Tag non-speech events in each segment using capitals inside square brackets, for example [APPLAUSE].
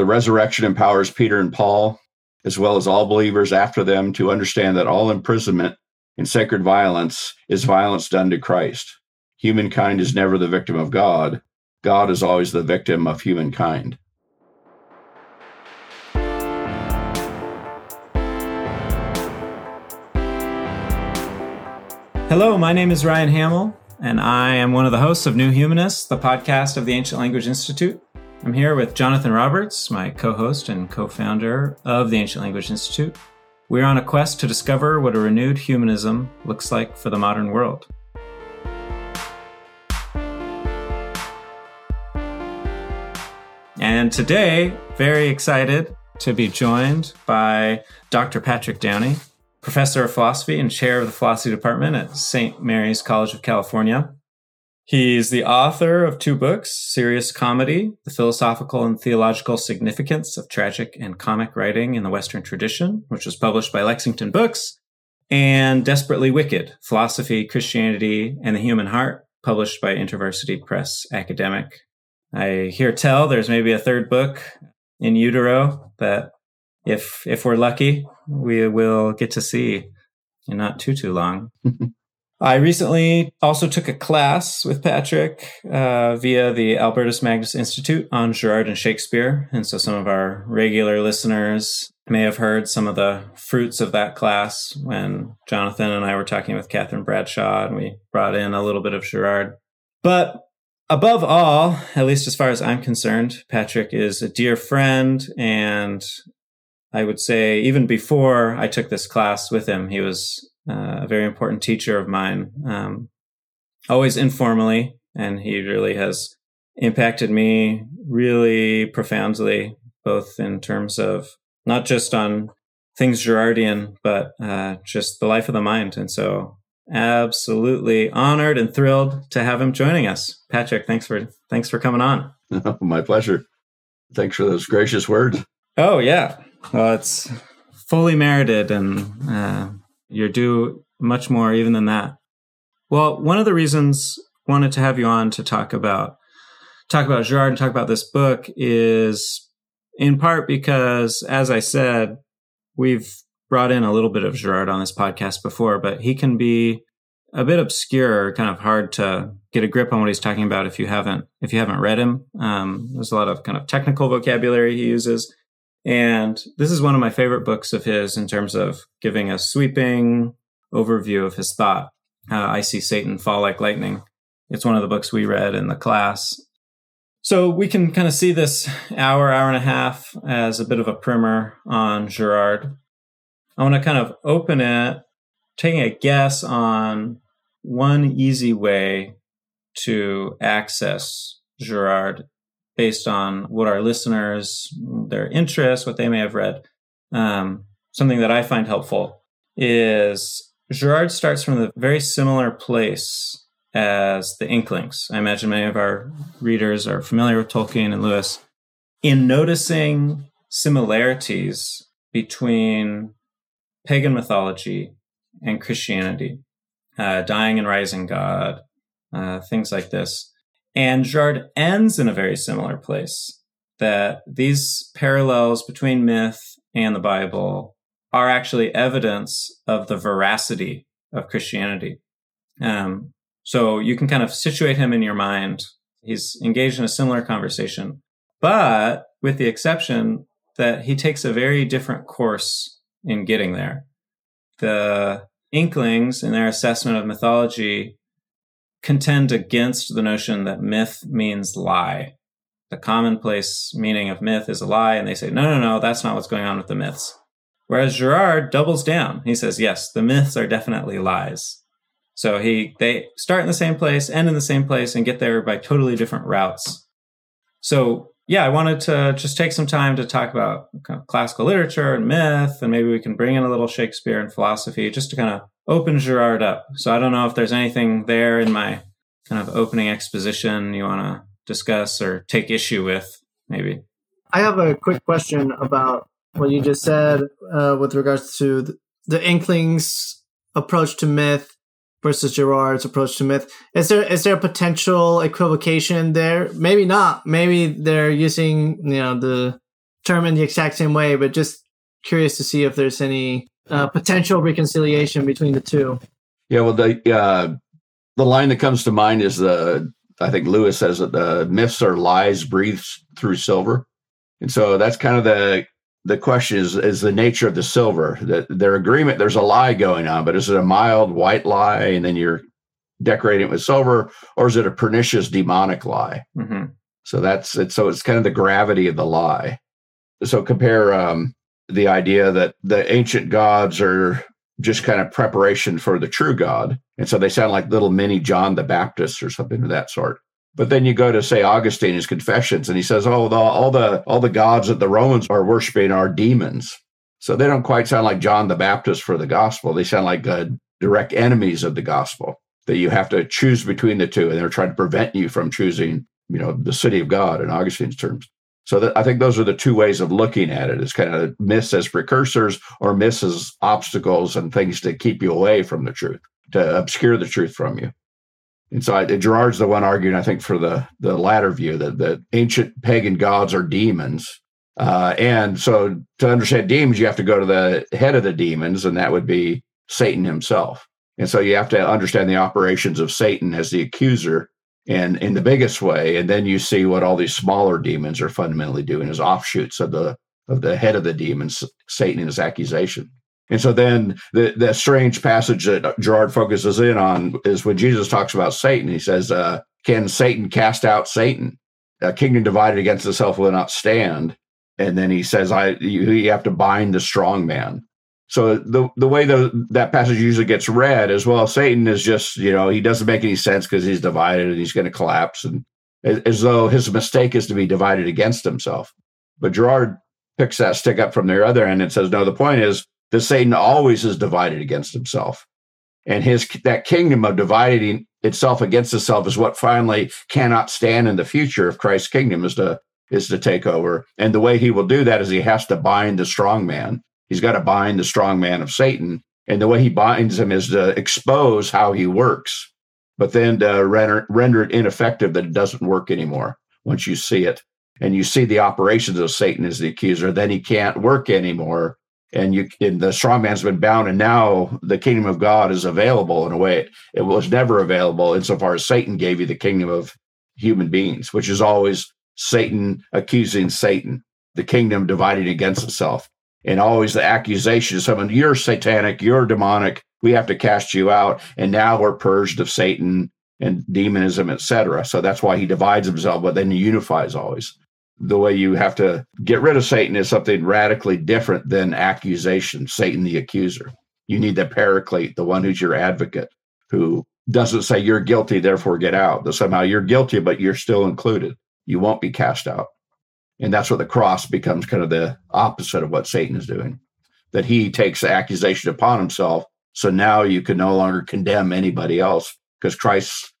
The resurrection empowers Peter and Paul, as well as all believers after them, to understand that all imprisonment in sacred violence is violence done to Christ. Humankind is never the victim of God, God is always the victim of humankind. Hello, my name is Ryan Hamill, and I am one of the hosts of New Humanists, the podcast of the Ancient Language Institute. I'm here with Jonathan Roberts, my co host and co founder of the Ancient Language Institute. We're on a quest to discover what a renewed humanism looks like for the modern world. And today, very excited to be joined by Dr. Patrick Downey, professor of philosophy and chair of the philosophy department at St. Mary's College of California. He's the author of two books Serious Comedy, The Philosophical and Theological Significance of Tragic and Comic Writing in the Western Tradition, which was published by Lexington Books, and Desperately Wicked Philosophy, Christianity, and the Human Heart, published by InterVarsity Press Academic. I hear tell there's maybe a third book in utero that if if we're lucky, we will get to see in not too too long. [LAUGHS] I recently also took a class with Patrick uh, via the Albertus Magnus Institute on Girard and Shakespeare, and so some of our regular listeners may have heard some of the fruits of that class when Jonathan and I were talking with Catherine Bradshaw, and we brought in a little bit of Girard. But above all, at least as far as I'm concerned, Patrick is a dear friend and I would say even before I took this class with him, he was uh, a very important teacher of mine, um, always informally, and he really has impacted me really profoundly, both in terms of not just on things Girardian, but uh, just the life of the mind. And so, absolutely honored and thrilled to have him joining us. Patrick, thanks for thanks for coming on. [LAUGHS] My pleasure. Thanks for those gracious words. Oh yeah, well, it's fully merited, and uh, you're due much more even than that. Well, one of the reasons wanted to have you on to talk about talk about Girard and talk about this book is in part because, as I said, we've brought in a little bit of Girard on this podcast before, but he can be a bit obscure, kind of hard to get a grip on what he's talking about if you haven't if you haven't read him. Um, there's a lot of kind of technical vocabulary he uses, and this is one of my favorite books of his in terms of giving a sweeping overview of his thought. Uh, I see Satan fall like lightning. It's one of the books we read in the class. So we can kind of see this hour, hour and a half as a bit of a primer on Girard. I want to kind of open it, taking a guess on one easy way to access Girard based on what our listeners, their interests, what they may have read. Um, something that I find helpful is Girard starts from a very similar place as the Inklings. I imagine many of our readers are familiar with Tolkien and Lewis. In noticing similarities between pagan mythology and Christianity, uh, dying and rising God, uh, things like this. And Girard ends in a very similar place that these parallels between myth and the Bible are actually evidence of the veracity of Christianity. Um, so you can kind of situate him in your mind. He's engaged in a similar conversation, but with the exception that he takes a very different course in getting there. The Inklings, in their assessment of mythology, contend against the notion that myth means lie. The commonplace meaning of myth is a lie, and they say, no, no, no, that's not what's going on with the myths. Whereas Girard doubles down. He says, yes, the myths are definitely lies. So he they start in the same place, end in the same place, and get there by totally different routes. So yeah, I wanted to just take some time to talk about kind of classical literature and myth, and maybe we can bring in a little Shakespeare and philosophy just to kind of open Girard up. So I don't know if there's anything there in my kind of opening exposition you want to discuss or take issue with, maybe. I have a quick question about what you just said uh, with regards to the, the Inklings' approach to myth versus Girard's approach to myth. Is there is there a potential equivocation there? Maybe not. Maybe they're using you know the term in the exact same way, but just curious to see if there's any uh, potential reconciliation between the two. Yeah, well, the uh, the line that comes to mind is the I think Lewis says that the myths are lies breathed through silver, and so that's kind of the the question is is the nature of the silver. That their agreement there's a lie going on but is it a mild white lie and then you're decorating it with silver or is it a pernicious demonic lie? Mm-hmm. so that's it. So it's kind of the gravity of the lie. So compare um, the idea that the ancient gods are just kind of preparation for the true god. And so they sound like little mini john the baptist or something of that sort but then you go to say Augustine, his Confessions, and he says, "Oh, the, all the all the gods that the Romans are worshiping are demons." So they don't quite sound like John the Baptist for the gospel. They sound like uh, direct enemies of the gospel. That you have to choose between the two, and they're trying to prevent you from choosing, you know, the city of God in Augustine's terms. So that, I think those are the two ways of looking at it: it's kind of myths as precursors, or as obstacles and things to keep you away from the truth, to obscure the truth from you. And so I, Girard's the one arguing, I think, for the the latter view that the ancient pagan gods are demons. Uh, and so to understand demons, you have to go to the head of the demons, and that would be Satan himself. And so you have to understand the operations of Satan as the accuser and in the biggest way. And then you see what all these smaller demons are fundamentally doing as offshoots of the of the head of the demons, Satan and his accusation. And so then the, the strange passage that Girard focuses in on is when Jesus talks about Satan, he says, uh, Can Satan cast out Satan? A kingdom divided against itself will not stand. And then he says, I you, you have to bind the strong man. So the the way the, that passage usually gets read as well, Satan is just, you know, he doesn't make any sense because he's divided and he's going to collapse and as, as though his mistake is to be divided against himself. But Girard picks that stick up from the other end and says, no, the point is that Satan always is divided against himself. And his that kingdom of dividing itself against itself is what finally cannot stand in the future if Christ's kingdom is to is to take over. And the way he will do that is he has to bind the strong man. He's got to bind the strong man of Satan. And the way he binds him is to expose how he works, but then to render, render it ineffective that it doesn't work anymore once you see it. And you see the operations of Satan as the accuser, then he can't work anymore and you and the strong man's been bound and now the kingdom of god is available in a way. It, it was never available insofar as satan gave you the kingdom of human beings which is always satan accusing satan the kingdom dividing against itself. And always the accusation of someone you're satanic you're demonic we have to cast you out and now we're purged of satan and demonism etc so that's why he divides himself but then he unifies always the way you have to get rid of Satan is something radically different than accusation, Satan the accuser. You need the paraclete, the one who's your advocate, who doesn't say you're guilty, therefore get out. That somehow you're guilty, but you're still included. You won't be cast out. And that's what the cross becomes kind of the opposite of what Satan is doing. That he takes the accusation upon himself. So now you can no longer condemn anybody else because Christ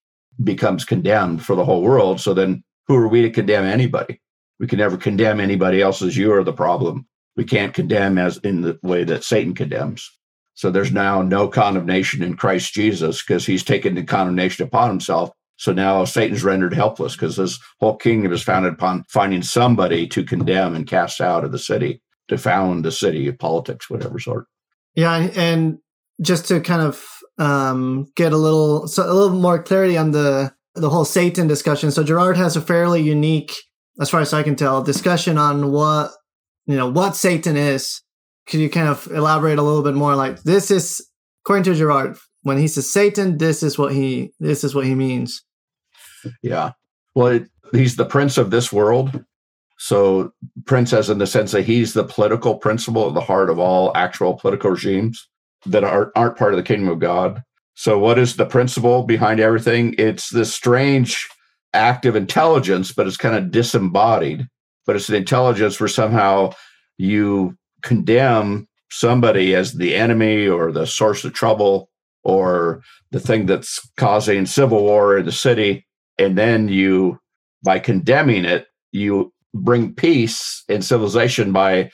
becomes condemned for the whole world. So then who are we to condemn anybody? We can never condemn anybody else as you are the problem. We can't condemn as in the way that Satan condemns. So there's now no condemnation in Christ Jesus because he's taken the condemnation upon himself. So now Satan's rendered helpless because this whole kingdom is founded upon finding somebody to condemn and cast out of the city, to found the city of politics, whatever sort. Yeah, and just to kind of um, get a little so a little more clarity on the the whole Satan discussion. So Girard has a fairly unique as far as I can tell, discussion on what you know what Satan is. Could you kind of elaborate a little bit more? Like this is according to Girard, when he says Satan, this is what he this is what he means. Yeah. Well, it, he's the prince of this world. So, prince, as in the sense that he's the political principle at the heart of all actual political regimes that are, aren't part of the kingdom of God. So, what is the principle behind everything? It's this strange active intelligence, but it's kind of disembodied. But it's an intelligence where somehow you condemn somebody as the enemy or the source of trouble or the thing that's causing civil war in the city. And then you, by condemning it, you bring peace and civilization by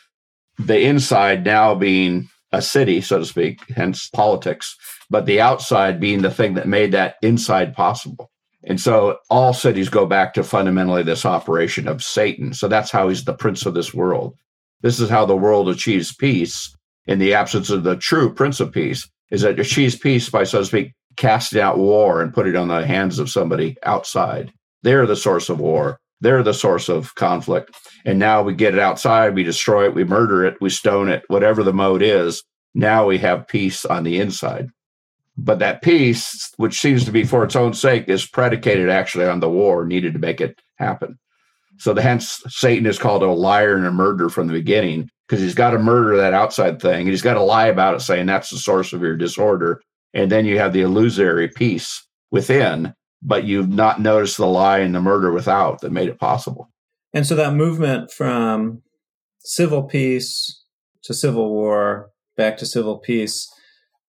the inside now being a city, so to speak, hence politics, but the outside being the thing that made that inside possible And so all cities go back to fundamentally this operation of Satan. So that's how he's the prince of this world. This is how the world achieves peace in the absence of the true prince of peace, is that it achieves peace by, so to speak, casting out war and putting it on the hands of somebody outside. They're the source of war. They're the source of conflict. And now we get it outside, we destroy it, we murder it, we stone it, whatever the mode is. Now we have peace on the inside. But that peace, which seems to be for its own sake, is predicated actually on the war needed to make it happen. So the hence Satan is called a liar and a murderer from the beginning because he's got to murder that outside thing and he's got to lie about it, saying that's the source of your disorder. And then you have the illusory peace within, but you've not noticed the lie and the murder without that made it possible. And so that movement from civil peace to civil war, back to civil peace,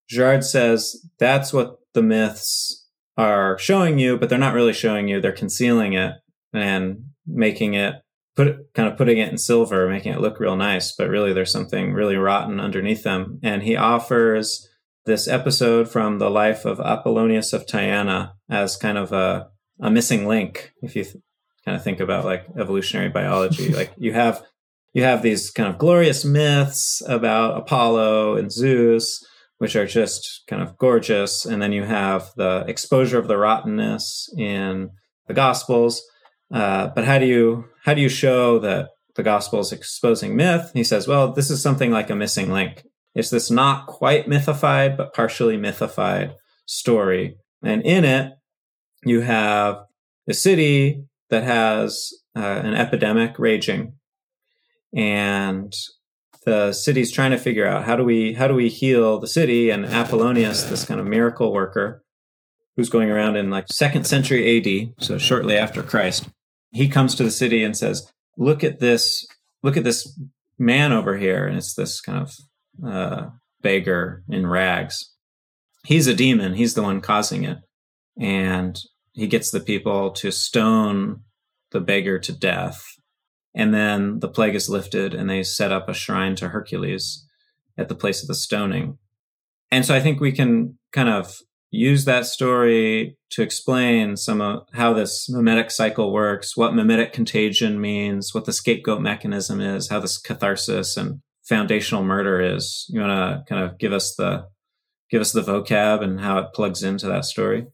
Girard says that's what the myths are showing you, but they're not really showing you. They're concealing it and making it put it, kind of putting it in silver, making it look real nice, but really there's something really rotten underneath them. And he offers this episode from the life of Apollonius of Tyana as kind of a, a missing link. If you th- kind of think about like evolutionary biology, [LAUGHS] like you have you have these kind of glorious myths about Apollo and Zeus, which are just kind of gorgeous, and then you have the exposure of the rottenness in the Gospels uh, but how do you how do you show that the gospel is exposing myth? He says, well, this is something like a missing link. It's this not quite mythified but partially mythified story, and in it you have a city that has uh, an epidemic raging, and the city's trying to figure out how do we how do we heal the city and apollonius this kind of miracle worker who's going around in like second century ad so shortly after christ he comes to the city and says, "Look at this! Look at this man over here!" And it's this kind of uh, beggar in rags. He's a demon. He's the one causing it, and he gets the people to stone the beggar to death. And then the plague is lifted, and they set up a shrine to Hercules at the place of the stoning. And so I think we can kind of use that story to explain some of how this mimetic cycle works, what mimetic contagion means, what the scapegoat mechanism is, how this catharsis and foundational murder is. You want to kind of give us the give us the vocab and how it plugs into that story.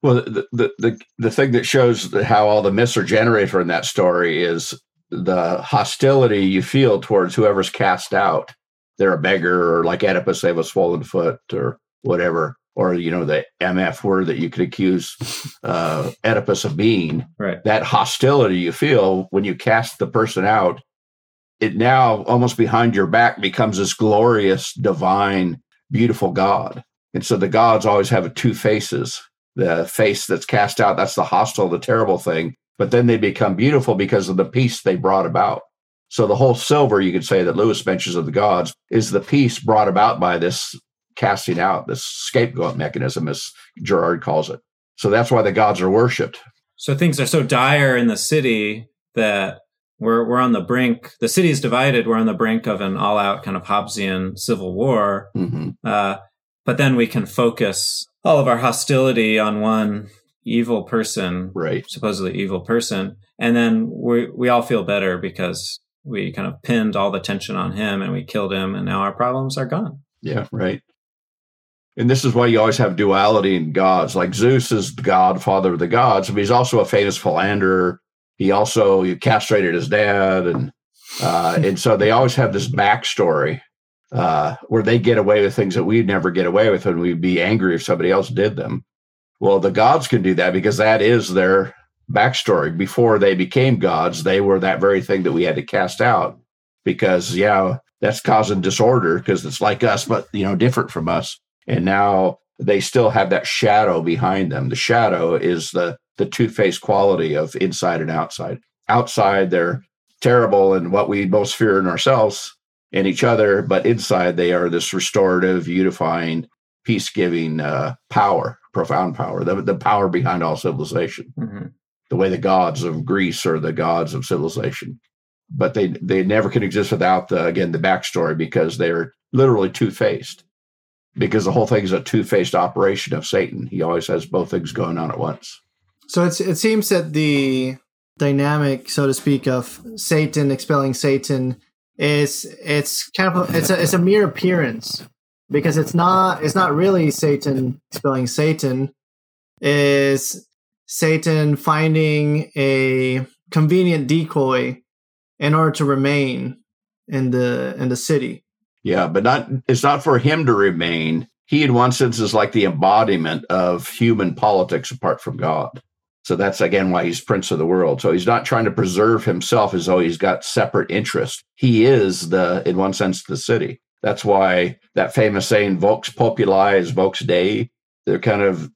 Well, the the the, the thing that shows how all the myths are generated in that story is the hostility you feel towards whoever's cast out. They're a beggar, or like Oedipus, they have a swollen foot, or whatever or you know the mf word that you could accuse uh, oedipus of being. Right. That hostility you feel when you cast the person out it now almost behind your back becomes this glorious divine beautiful god. And so the gods always have two faces. The face that's cast out that's the hostile the terrible thing but then they become beautiful because of the peace they brought about so the whole silver you could say that lewis mentions of the gods is the peace brought about by this casting out, this scapegoat mechanism, as Girard calls it. So that's why the gods are worshipped. So things are so dire in the city that we're we're on the brink. The city is divided. We're on the brink of an all-out kind of Hobbesian civil war. Mm-hmm. Uh, but then we can focus all of our hostility on one evil person, right? Supposedly evil person, and then we we all feel better because we kind of pinned all the tension on him and we killed him, and now our problems are gone. Yeah, right and this is why you always have duality in gods. Like Zeus is the god, father of the gods, but he's also a famous philanderer. He also he castrated his dad, and uh, and so they always have this backstory uh, where they get away with things that we'd never get away with, and we'd be angry if somebody else did them. Well, the gods can do that because that is their backstory. Before they became gods, they were that very thing that we had to cast out because, yeah, that's causing disorder because it's like us, but you know, different from us and now they still have that shadow behind them. The shadow is the the two-faced quality of inside and outside. Outside they're terrible and what we most fear in ourselves and each other, but inside they are this restorative, unifying, peace-giving uh, power, profound power, the, the power behind all civilization. Mm-hmm. The way the gods of Greece are the gods of civilization, but they they never can exist without the again the backstory because they're literally two-faced because the whole thing is a two-faced operation of Satan. He always has both things going on at once. So it's it seems that the dynamic, so to speak, of Satan expelling Satan is it's kind of a, it's a it's a mere appearance because it's not it's not really Satan spelling Satan is Satan finding a convenient decoy in order to remain in the in the city. Yeah, but not it's not for him to remain. He in one sense is like the embodiment of human politics apart from God. So that's again why he's prince of the world. So he's not trying to preserve himself as though he's got separate interests. He is the, in one sense, the city. That's why that famous saying, Vox populi is Vox Dei. They're kind of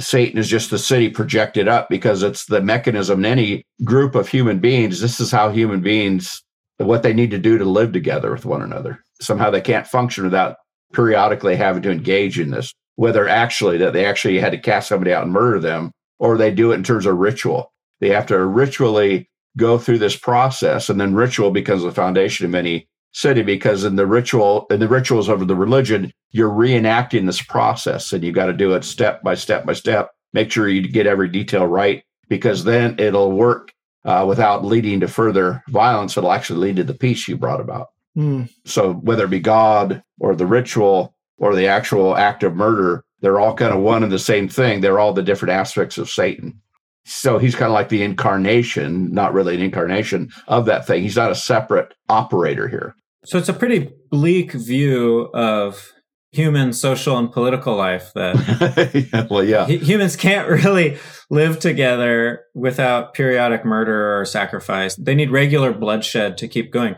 Satan is just the city projected up because it's the mechanism in any group of human beings. This is how human beings, what they need to do to live together with one another. Somehow they can't function without periodically having to engage in this, whether actually that they actually had to cast somebody out and murder them or they do it in terms of ritual. They have to ritually go through this process, and then ritual becomes the foundation of any city because in the ritual in the rituals of the religion you're reenacting this process and you got to do it step by step by step make sure you get every detail right because then it'll work uh, without leading to further violence it'll actually lead to the peace you brought about Mm. so whether it be god or the ritual or the actual act of murder they're all kind of one and the same thing. They're all the different aspects of Satan. So he's kind of like the incarnation, not really an incarnation of that thing. He's not a separate operator here. So it's a pretty bleak view of human social and political life that [LAUGHS] yeah, well, yeah. humans can't really live together without periodic murder or sacrifice. They need regular bloodshed to keep going.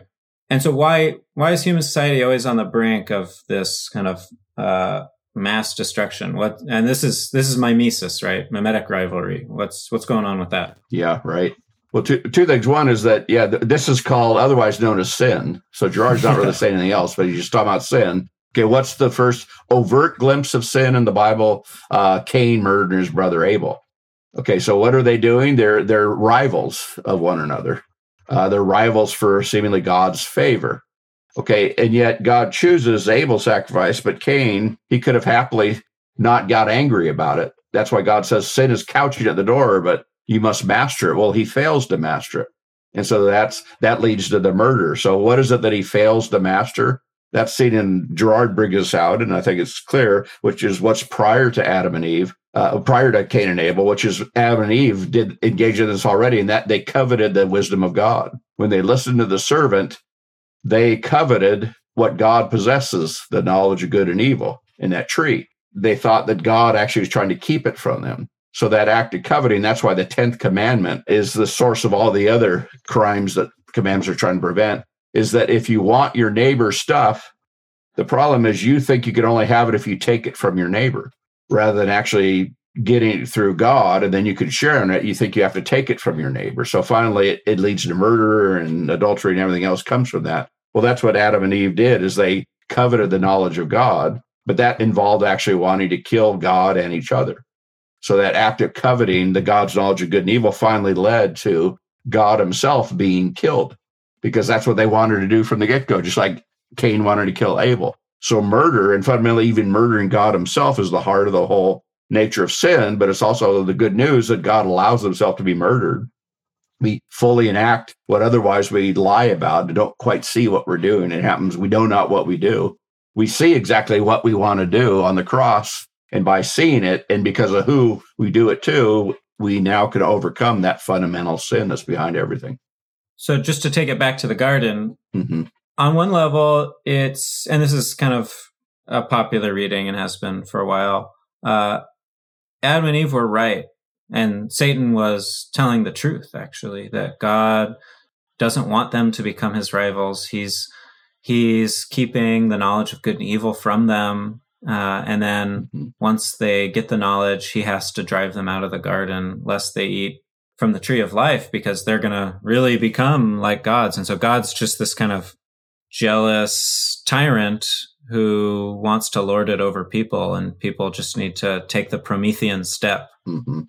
And so why why is human society always on the brink of this kind of uh, mass destruction? What and this is this is mimesis, right? Mimetic rivalry. What's what's going on with that? Yeah, right. Well, two, two things. One is that, yeah, th- this is called otherwise known as sin. So Girard's not really [LAUGHS] saying anything else, but he's just talking about sin. Okay, what's the first overt glimpse of sin in the Bible? Uh, Cain murdered his brother Abel. Okay, so what are they doing? They're they're rivals of one another. Uh, they're rivals for seemingly God's favor. Okay, and yet God chooses Abel's sacrifice, but Cain, he could have happily not got angry about it. That's why God says sin is couching at the door, but you must master it. Well, he fails to master it. And so that's that leads to the murder. So what is it that he fails to master? That's seen in Girard brings us out, and I think it's clear, which is what's prior to Adam and Eve, uh, prior to Cain and Abel, which is Adam and Eve did engage in this already, and that they coveted the wisdom of God. When they listened to the servant, they coveted what God possesses, the knowledge of good and evil in that tree. They thought that God actually was trying to keep it from them. So that act of coveting, that's why the 10th commandment is the source of all the other crimes that commandments are trying to prevent, is that if you want your neighbor's stuff, the problem is you think you can only have it if you take it from your neighbor rather than actually getting it through God and then you can share in it. You think you have to take it from your neighbor. So finally it, it leads to murder and adultery and everything else comes from that. Well, that's what Adam and Eve did is they coveted the knowledge of God, but that involved actually wanting to kill God and each other. So that act of coveting the God's knowledge of good and evil finally led to God himself being killed because that's what they wanted to do from the get go, just like Cain wanted to kill Abel. So murder and fundamentally even murdering God himself is the heart of the whole nature of sin, but it's also the good news that God allows himself to be murdered we fully enact what otherwise we lie about and don't quite see what we're doing. It happens, we know not what we do. We see exactly what we want to do on the cross. And by seeing it, and because of who we do it to, we now can overcome that fundamental sin that's behind everything. So, just to take it back to the garden, mm-hmm. on one level, it's, and this is kind of a popular reading and has been for a while. Uh, Adam and Eve were right and Satan was telling the truth, actually, that God doesn't want them to become his rivals. He's he's keeping the knowledge of good and evil from them. Uh, and then mm-hmm. once they get the knowledge, he has to drive them out of the garden lest they eat from the tree of life because they're going to really become like gods. And so God's just this kind of jealous tyrant who wants to lord it over people, and people just need to take the Promethean step. Mm-hmm.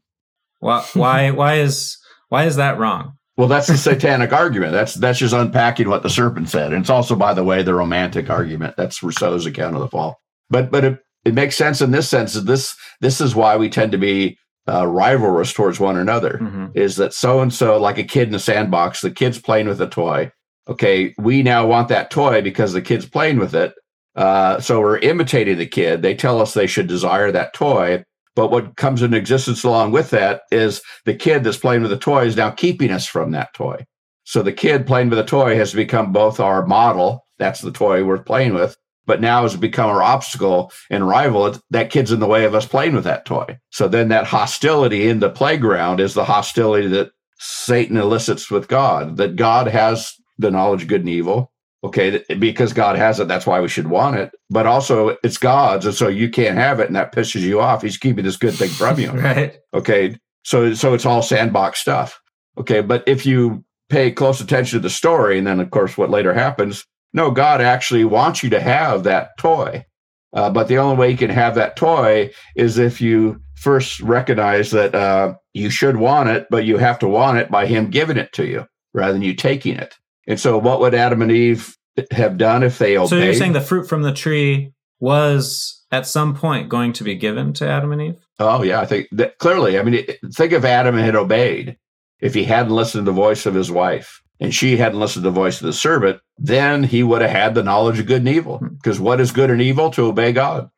Why why [LAUGHS] why is why is that wrong? Well, that's the satanic argument. That's that's just unpacking what the serpent said. And it's also, by the way, the romantic argument. That's Rousseau's account of the fall. But but it, it makes sense in this sense. That this this is why we tend to be uh, rivalrous towards one another. Mhm. Is that so and so, like a kid in a sandbox, the kid's playing with a toy. Okay, we now want that toy because the kid's playing with it. Uh, so we're imitating the kid. They tell us they should desire that toy. But what comes into existence along with that is the kid that's playing with the toy is now keeping us from that toy. So the kid playing with the toy has become both our model, that's the toy we're playing with, but now has become our obstacle and rival. That kid's in the way of us playing with that toy. So then that hostility in the playground is the hostility that Satan elicits with God, that God has the knowledge of good and evil. Okay, because God has it, that's why we should want it. But also, it's God's, and so you can't have it, and that pisses you off. He's keeping this good thing from you. [LAUGHS] Right. Okay. So so it's all sandbox stuff. Okay. But if you pay close attention to the story, and then of course what later happens, no, God actually wants you to have that toy. Uh, but the only way you can have that toy is if you first recognize that uh, you should want it, but you have to want it by Him giving it to you rather than you taking it. And so, what would Adam and Eve have done if they obeyed? So you're saying the fruit from the tree was at some point going to be given to Adam and Eve? Oh yeah, I think that clearly. I mean, it- think if Adam had obeyed, if he hadn't listened to the voice of his wife, and she hadn't listened to the voice of the servant, then he would have had the knowledge of good and evil. Hmm. Because what is good and evil? To obey God.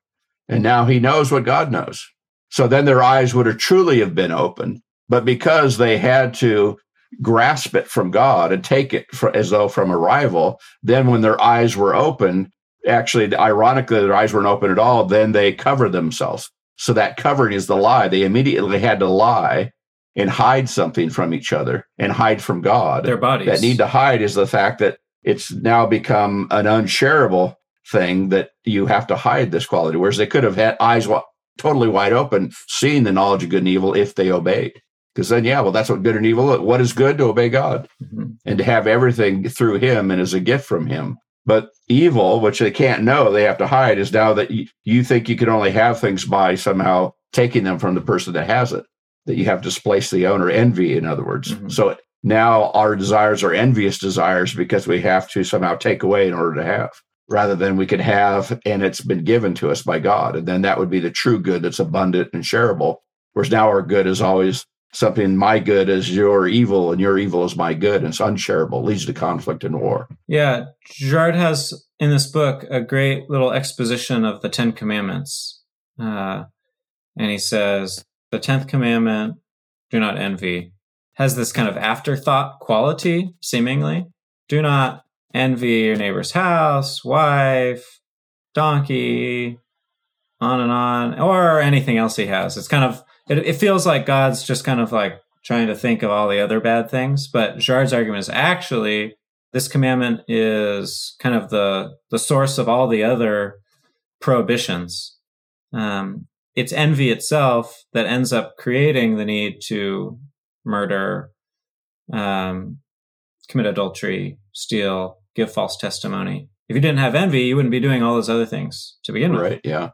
And now he knows what God knows. So then their eyes would have truly have been open. But because they had to grasp it from God and take it for, as though from a rival, then when their eyes were open, actually, ironically, their eyes weren't open at all, then they covered themselves. So that covering is the lie. They immediately had to lie and hide something from each other and hide from God. Their bodies. That need to hide is the fact that it's now become an unshareable thing that you have to hide this quality. Whereas they could have had eyes wi- totally wide open, seeing the knowledge of good and evil if they obeyed. Because then, yeah, well, that's what good and evil. is. What is good to obey God Mhm. and to have everything through Him and as a gift from Him. But evil, which they can't know, they have to hide, is now that you, you think you can only have things by somehow taking them from the person that has it. That you have displaced the owner, envy, in other words. Mhm. So now our desires are envious desires because we have to somehow take away in order to have, rather than we can have and it's been given to us by God. And then that would be the true good that's abundant and shareable. Whereas now our good is always something my good is your evil and your evil is my good. And it's unshareable, leads to conflict and war. Yeah, Girard has in this book a great little exposition of the Ten Commandments. Uh, and he says, the tenth commandment, do not envy, has this kind of afterthought quality, seemingly. Do not envy your neighbor's house, wife, donkey, on and on, or anything else he has. It's kind of, it, it feels like God's just kind of like trying to think of all the other bad things. But Girard's argument is actually, this commandment is kind of the the source of all the other prohibitions. Um, it's envy itself that ends up creating the need to murder, um, commit adultery, steal, give false testimony. If you didn't have envy, you wouldn't be doing all those other things to begin with. Right. Yeah.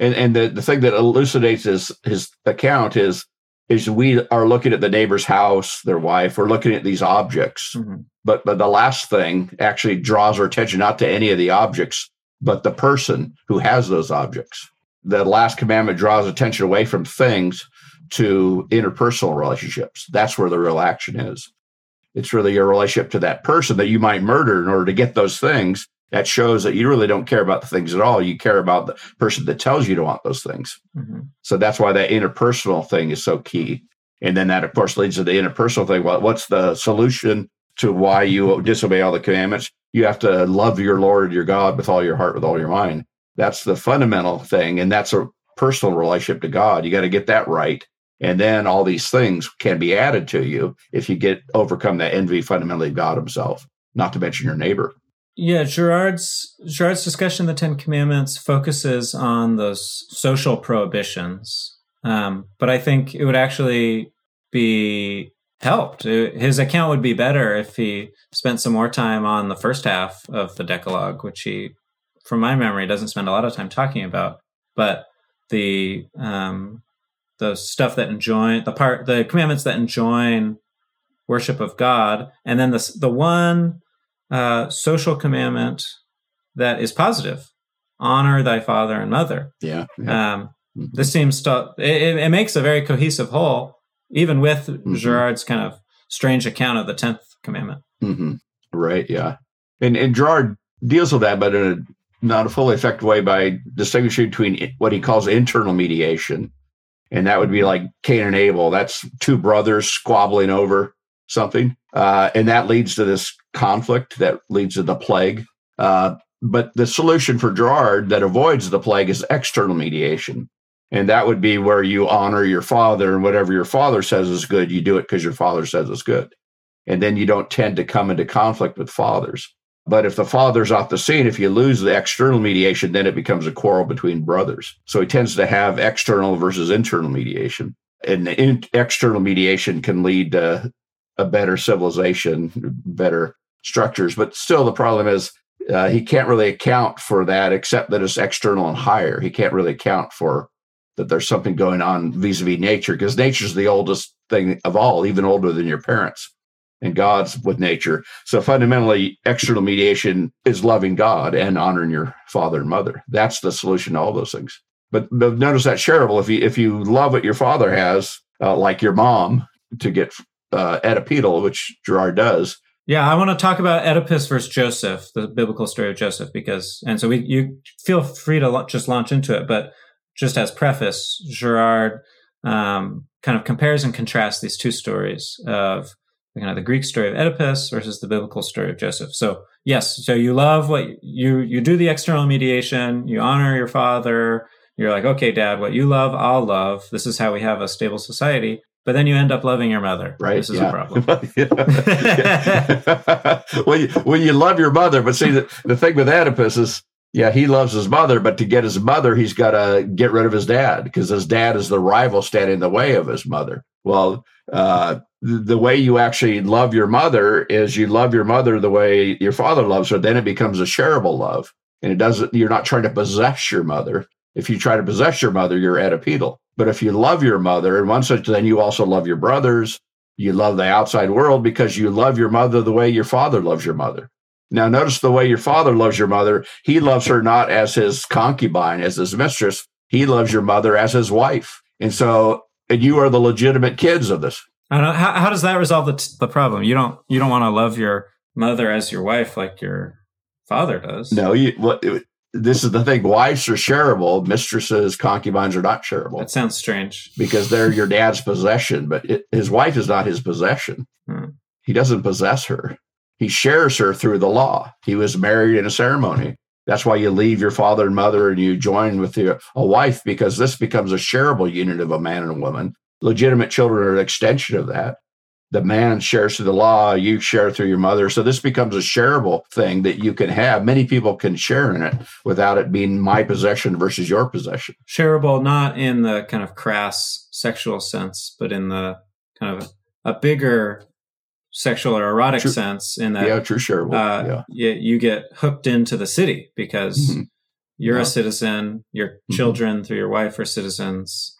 And and the, the thing that elucidates his his account is is we are looking at the neighbor's house, their wife, we're looking at these objects. Mhm. But but the last thing actually draws our attention not to any of the objects, but the person who has those objects. The last commandment draws attention away from things to interpersonal relationships. That's where the real action is. It's really your relationship to that person that you might murder in order to get those things. That shows that you really don't care about the things at all. You care about the person that tells you to want those things. Mhm. So that's why that interpersonal thing is so key. And then that, of course, leads to the interpersonal thing. Well, what's the solution to why you disobey all the commandments? You have to love your Lord, your God, with all your heart, with all your mind. That's the fundamental thing. And that's a personal relationship to God. You got to get that right. And then all these things can be added to you if you get overcome that envy fundamentally of God Himself, not to mention your neighbor. Yeah, Girard's Girard's discussion of the Ten Commandments focuses on those social prohibitions, um, but I think it would actually be helped. Uh, His account would be better if he spent some more time on the first half of the Decalogue, which he, from my memory, doesn't spend a lot of time talking about. But the um, the stuff that enjoin the part the commandments that enjoin worship of God, and then the the one uh, social commandment that is positive honor thy father and mother Yeah. yeah. um, Mm-hmm. This seems to it, it, makes a very cohesive whole, even with mm-hmm. Girard's kind of strange account of the tenth commandment. Mm-hmm. Right. Yeah. And and Girard deals with that, but in a not a fully effective way by distinguishing between what he calls internal mediation, and that would be like Cain and Abel. That's two brothers squabbling over something, uh, and that leads to this conflict that leads to the plague. Uh, but the solution for Girard that avoids the plague is external mediation. And that would be where you honor your father and whatever your father says is good, you do it because your father says it's good. And then you don't tend to come into conflict with fathers. But if the father's off the scene, if you lose the external mediation, then it becomes a quarrel between brothers. So he tends to have external versus internal mediation. And in, external mediation can lead to a better civilization, better structures. But still, the problem is uh, he can't really account for that except that it's external and higher. He can't really account for that there's something going on vis-a-vis nature because nature's the oldest thing of all even older than your parents and god's with nature. So fundamentally external mediation is loving god and honoring your father and mother. That's the solution to all those things. But, but notice that shareable if you if you love what your father has uh, like your mom to get uh, oedipedal which Girard does. Yeah, I want to talk about Oedipus versus Joseph, the biblical story of Joseph, because and so we you feel free to just launch into it, but just as preface, Girard um, kind of compares and contrasts these two stories of kind of the Greek story of Oedipus versus the biblical story of Joseph. So yes, so you love what you you do the external mediation, you honor your father. You're like, okay, dad, what you love, I'll love. This is how we have a stable society. But then you end up loving your mother. Right. This is yeah. a problem. [LAUGHS] [LAUGHS] well, you, well, you love your mother, but see, the, the thing with Oedipus is yeah, he loves his mother, but to get his mother, he's got to get rid of his dad because his dad is the rival standing in the way of his mother. Well, uh, the way you actually love your mother is you love your mother the way your father loves her. Then it becomes a shareable love, and it doesn't. You're not trying to possess your mother. If you try to possess your mother, you're oedipedal. But if you love your mother in one sense, then you also love your brothers. You love the outside world because you love your mother the way your father loves your mother. Now, notice the way your father loves your mother. He loves her not as his concubine, as his mistress. He loves your mother as his wife. And so, and you are the legitimate kids of this. How, how does that resolve the, the problem? You don't you don't want to love your mother as your wife like your father does. No, you what this is the thing. Wives are shareable. Mistresses, concubines are not shareable. That sounds strange because they're your dad's possession, but it, his wife is not his possession. Hmm. He doesn't possess her. He shares her through the law. He was married in a ceremony. That's why you leave your father and mother and you join with your, a wife because this becomes a shareable unit of a man and a woman. Legitimate children are an extension of that. The man shares through the law, you share through your mother. So this becomes a shareable thing that you can have. Many people can share in it without it being my possession versus your possession. Shareable, not in the kind of crass sexual sense, but in the kind of a, bigger sexual or erotic true. sense in that yeah true sure uh, yeah. You, you, get hooked into the city because mm-hmm. you're yeah. a citizen your mm-hmm. children through your wife are citizens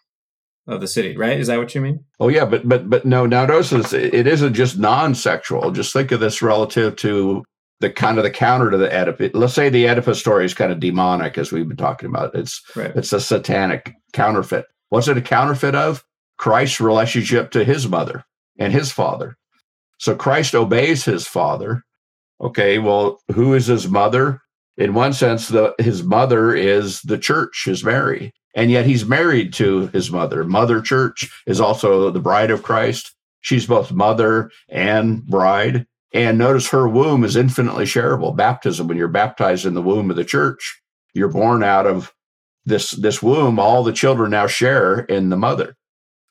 of the city right is that what you mean oh yeah but but but no now notice it isn't just non-sexual just think of this relative to the kind of the counter to the Oedipus. Let's say the Oedipus story is kind of demonic, as we've been talking about. It's right. it's a satanic counterfeit. What's it a counterfeit of? Christ's relationship to his mother and his father. So Christ obeys his father. Okay, well, who is his mother? In one sense, the his mother is the church, is Mary. And yet he's married to his mother. Mother Church is also the bride of Christ. She's both mother and bride. And notice her womb is infinitely shareable. Baptism, when you're baptized in the womb of the church, you're born out of this, this womb. All the children now share in the mother.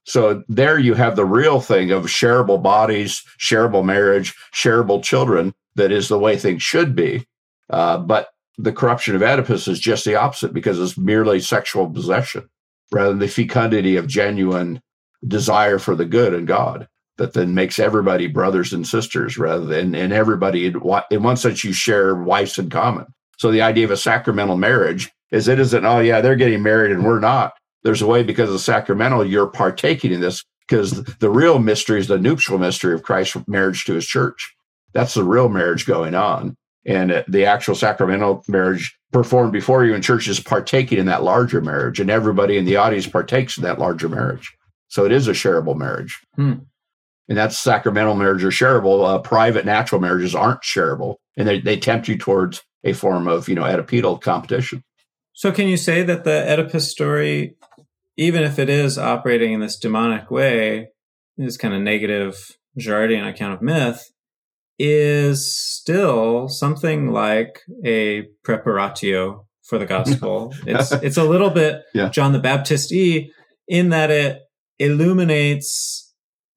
So there you have the real thing of shareable bodies, shareable marriage, shareable children. That is the way things should be. Uh, but the corruption of Oedipus is just the opposite because it's merely sexual possession rather than the fecundity of genuine desire for the good and God that then makes everybody brothers and sisters rather than and everybody in, one sense you share wives in common. So the idea of a sacramental marriage is it isn't oh yeah they're getting married and we're not there's a way because of sacramental you're partaking in this because the real mystery is the nuptial mystery of Christ's marriage to his church. That's the real marriage going on. And the actual sacramental marriage performed before you in church is partaking in that larger marriage, and everybody in the audience partakes in that larger marriage. So it is a shareable marriage. Hmm. And that's sacramental marriage or shareable. Uh, private natural marriages aren't shareable, and they, they tempt you towards a form of you know Oedipal competition. So can you say that the Oedipus story, even if it is operating in this demonic way, is kind of negative Girardian account of myth, is still something like a preparatio for the gospel. [LAUGHS] it's it's a little bit Yeah. John the Baptist e in that it illuminates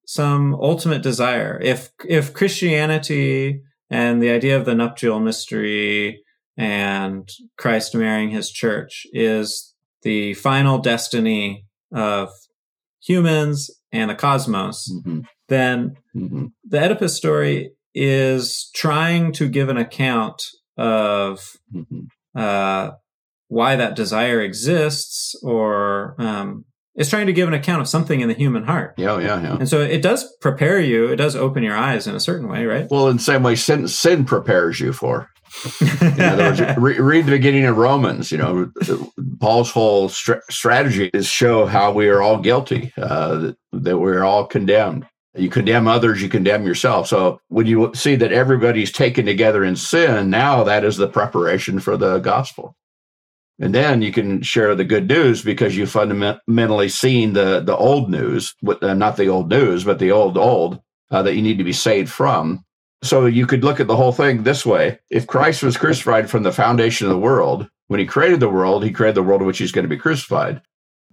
some ultimate desire. If if Christianity and the idea of the nuptial mystery and Christ marrying his church is the final destiny of humans and the cosmos, Mhm, then mhm. the Oedipus story is trying to give an account of Mhm. uh, why that desire exists, or um, it's trying to give an account of something in the human heart. Yeah, yeah, yeah. And so it does prepare you, it does open your eyes in a certain way, right? Well, in the same way, sin, sin prepares you for. In other words, [LAUGHS] re- read the beginning of Romans. You know, Paul's whole str- strategy is show how we are all guilty, uh, that, that we're all condemned. You condemn others, you condemn yourself. So when you see that everybody's taken together in sin, now that is the preparation for the gospel. And then you can share the good news because you fundamentally seen the the old news, uh, not the old news, but the old old uh, that you need to be saved from. So you could look at the whole thing this way: if Christ was crucified from the foundation of the world, when He created the world, He created the world in which He's going to be crucified.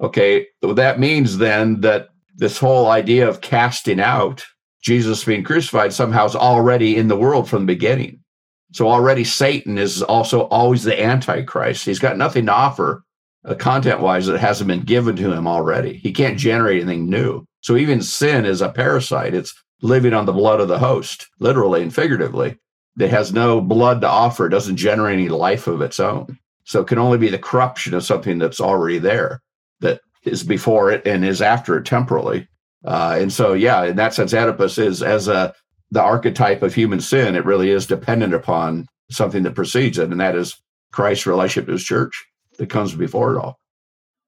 Okay, that means then that this whole idea of casting out Jesus being crucified somehow is already in the world from the beginning. So already Satan is also always the antichrist. He's got nothing to offer uh, content wise that hasn't been given to him already. He can't generate anything new. So even sin is a parasite. It's living on the blood of the host, literally and figuratively. It has no blood to offer, doesn't generate any life of its own. So it can only be the corruption of something that's already there that is before it and is after it temporally. Uh, and so, yeah, in that sense, Oedipus is as a the archetype of human sin. It really is dependent upon something that precedes it, and that is Christ's relationship to His church that comes before it all.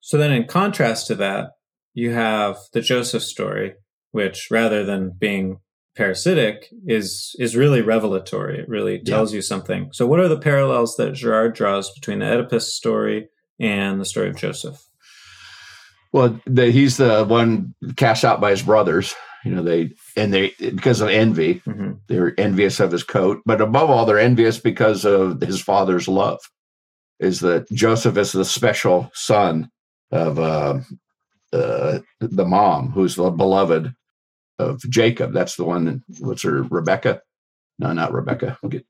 So then, in contrast to that, you have the Joseph story, which rather than being parasitic is is really revelatory. It really tells you something. So, what are the parallels that Girard draws between the Oedipus story and the story of Joseph? Well, the, he's the one cast out by his brothers. You know, they and they because of envy, hmm they're envious of his coat, but above all, they're envious because of his father's love. Is that Joseph is the special son of uh, uh, the mom, who's the beloved of Jacob. That's the one. That, what's her Rebecca? No, not Rebecca. We'll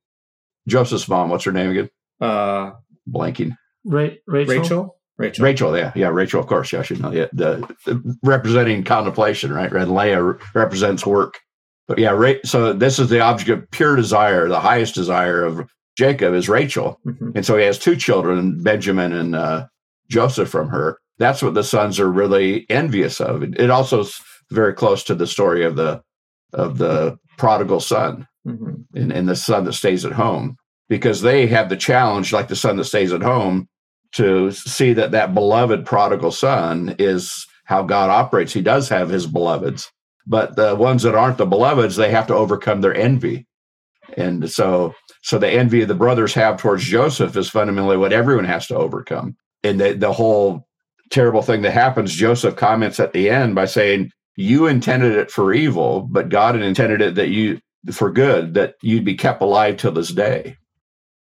Joseph's mom. What's her name again? Uh, Blanking. Ra- Rachel. Rachel. Rachel. Rachel, yeah, yeah, Rachel. Of course, yeah, I should know. Yeah, the, the representing contemplation, right? And Leah re- represents work. But yeah, Ra- so this is the object of pure desire. The highest desire of Jacob is Rachel, Mhm. and so he has two children, Benjamin and uh, Joseph, from her. That's what the sons are really envious of. It, it also is very close to the story of the of the prodigal son Mhm. and, and the son that stays at home because they have the challenge like the son that stays at home to see that that beloved prodigal son is how god operates. He does have his beloveds but the ones that aren't the beloveds they have to overcome their envy. And so so the envy the brothers have towards joseph is fundamentally what everyone has to overcome. And the, the whole terrible thing that happens joseph comments at the end by saying you intended it for evil but god intended it that you for good that you'd be kept alive till this day.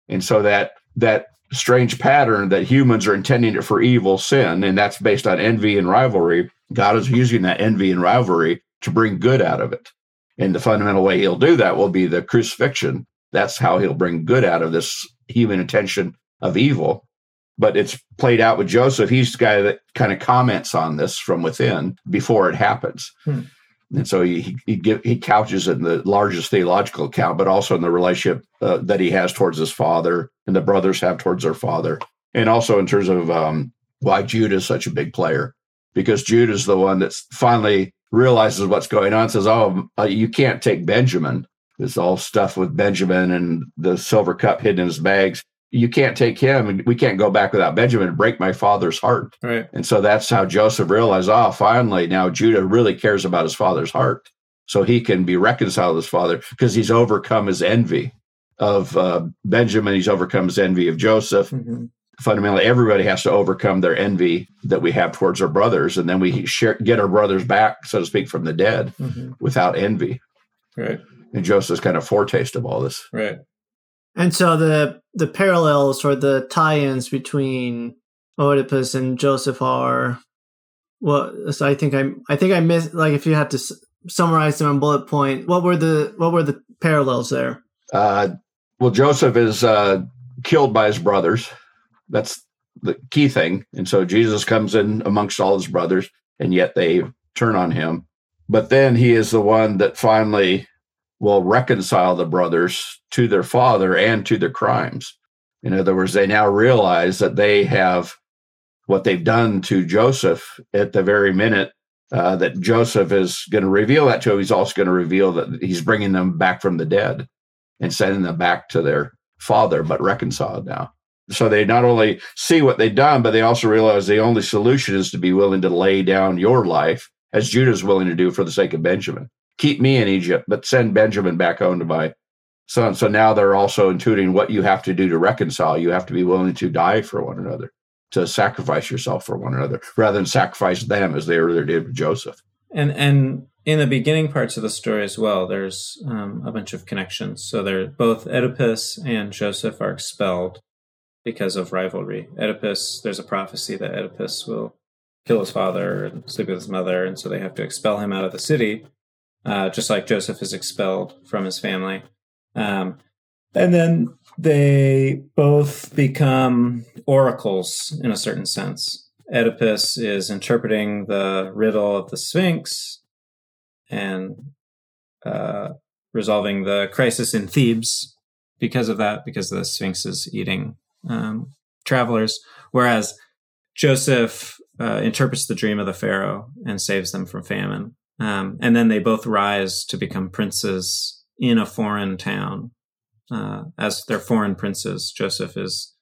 And so that that strange pattern that humans are intending it for evil sin and that's based on envy and rivalry. God is using that envy and rivalry to bring good out of it. And the fundamental way he'll do that will be the crucifixion. That's how he'll bring good out of this human intention of evil. But it's played out with joseph. He's the guy that kind of comments on this from within before it happens. Hmm. And so he he, give, he couches it in the largest theological account, but also in the relationship uh, that he has towards his father and the brothers have towards their father, and also in terms of um, why Judah is such a big player, because Judah is the one that finally realizes what's going on, says, "Oh, uh, you can't take Benjamin. is all stuff with Benjamin and the silver cup hidden in his bags. You can't take him, and we can't go back without Benjamin and break my father's heart. Right. And so that's how Joseph realized, oh, finally, now Judah really cares about his father's heart. So he can be reconciled with his father because he's overcome his envy of uh, Benjamin. He's overcome his envy of Joseph. Mm-hmm. Fundamentally, everybody has to overcome their envy that we have towards our brothers. And then we share, get our brothers back, so to speak, from the dead Mm-hmm. without envy. Right. And Joseph's kind of foretaste of all this. Right. And so the the parallels or the tie-ins between Oedipus and Joseph are well. So I think I I think I missed like if you had to s- summarize them in bullet point, what were the what were the parallels there? Uh, well, Joseph is uh, killed by his brothers. That's the key thing. And so Jesus comes in amongst all his brothers, and yet they turn on him. But then he is the one that finally will reconcile the brothers to their father and to their crimes. In other words, they now realize that they have what they've done to Joseph at the very minute uh, that Joseph is going to reveal that to him. He's also going to reveal that he's bringing them back from the dead and sending them back to their father, but reconciled now. So they not only see what they've done, but they also realize the only solution is to be willing to lay down your life, as Judah's willing to do for the sake of Benjamin. Keep me in Egypt, but send Benjamin back home to my son. So now they're also intuiting what you have to do to reconcile. You have to be willing to die for one another, to sacrifice yourself for one another, rather than sacrifice them as they earlier did with Joseph. And and in the beginning parts of the story as well, there's um, a bunch of connections. So they're both Oedipus and Joseph are expelled because of rivalry. Oedipus, there's a prophecy that Oedipus will kill his father and sleep with his mother, and so they have to expel him out of the city, uh, just like Joseph is expelled from his family. Um, and then they both become oracles in a certain sense. Oedipus is interpreting the riddle of the Sphinx and uh, resolving the crisis in Thebes because of that, because the Sphinx is eating um, travelers. Whereas Joseph uh, interprets the dream of the Pharaoh and saves them from famine. Um, and then they both rise to become princes in a foreign town. Uh, as their foreign princes, Joseph is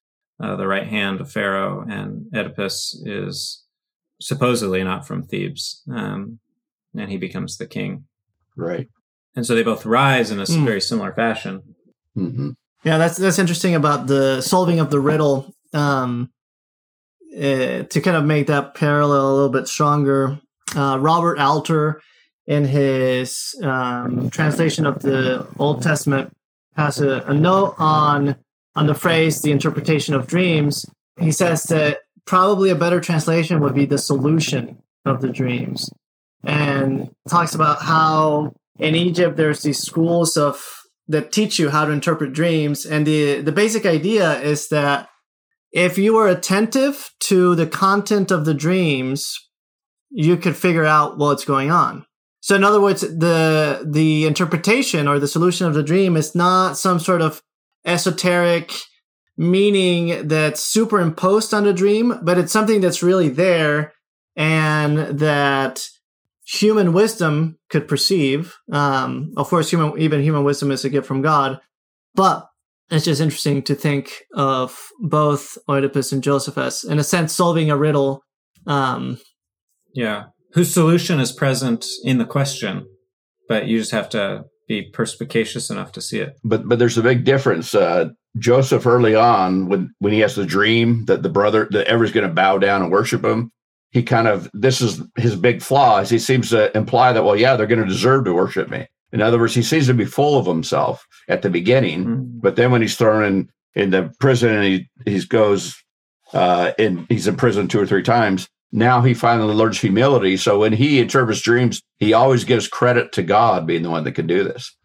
uh, the right hand of Pharaoh, and Oedipus is supposedly not from Thebes, um, and he becomes the king. Right. And so they both rise in a Hmm. very similar fashion. hmm Yeah, that's that's interesting about the solving of the riddle. Um, eh, to kind of make that parallel a little bit stronger, uh, Robert Alter, in his um, translation of the Old Testament, has a, a note on on the phrase "the interpretation of dreams." He says that probably a better translation would be the solution of the dreams, and talks about how in Egypt there's these schools of that teach you how to interpret dreams. And the, the basic idea is that if you were attentive to the content of the dreams, you could figure out what's going on. So in other words, the the interpretation or the solution of the dream is not some sort of esoteric meaning that's superimposed on the dream, but it's something that's really there and that human wisdom could perceive. Um, of course, human even human wisdom is a gift from God, but it's just interesting to think of both Oedipus and Joseph as, in a sense, solving a riddle. Um, Yeah. Whose solution is present in the question, but you just have to be perspicacious enough to see it. But but there's a big difference. Uh, Joseph early on, when when he has the dream that the brother that everyone's going to bow down and worship him, he kind of this is his big flaw. Is he seems to imply that well, yeah, they're going to deserve to worship me. In other words, he seems to be full of himself at the beginning, Mhm. but then when he's thrown in in the prison and he he goes uh, in he's in prison two or three times. Now he finally learns humility. So when he interprets dreams, he always gives credit to God being the one that can do this.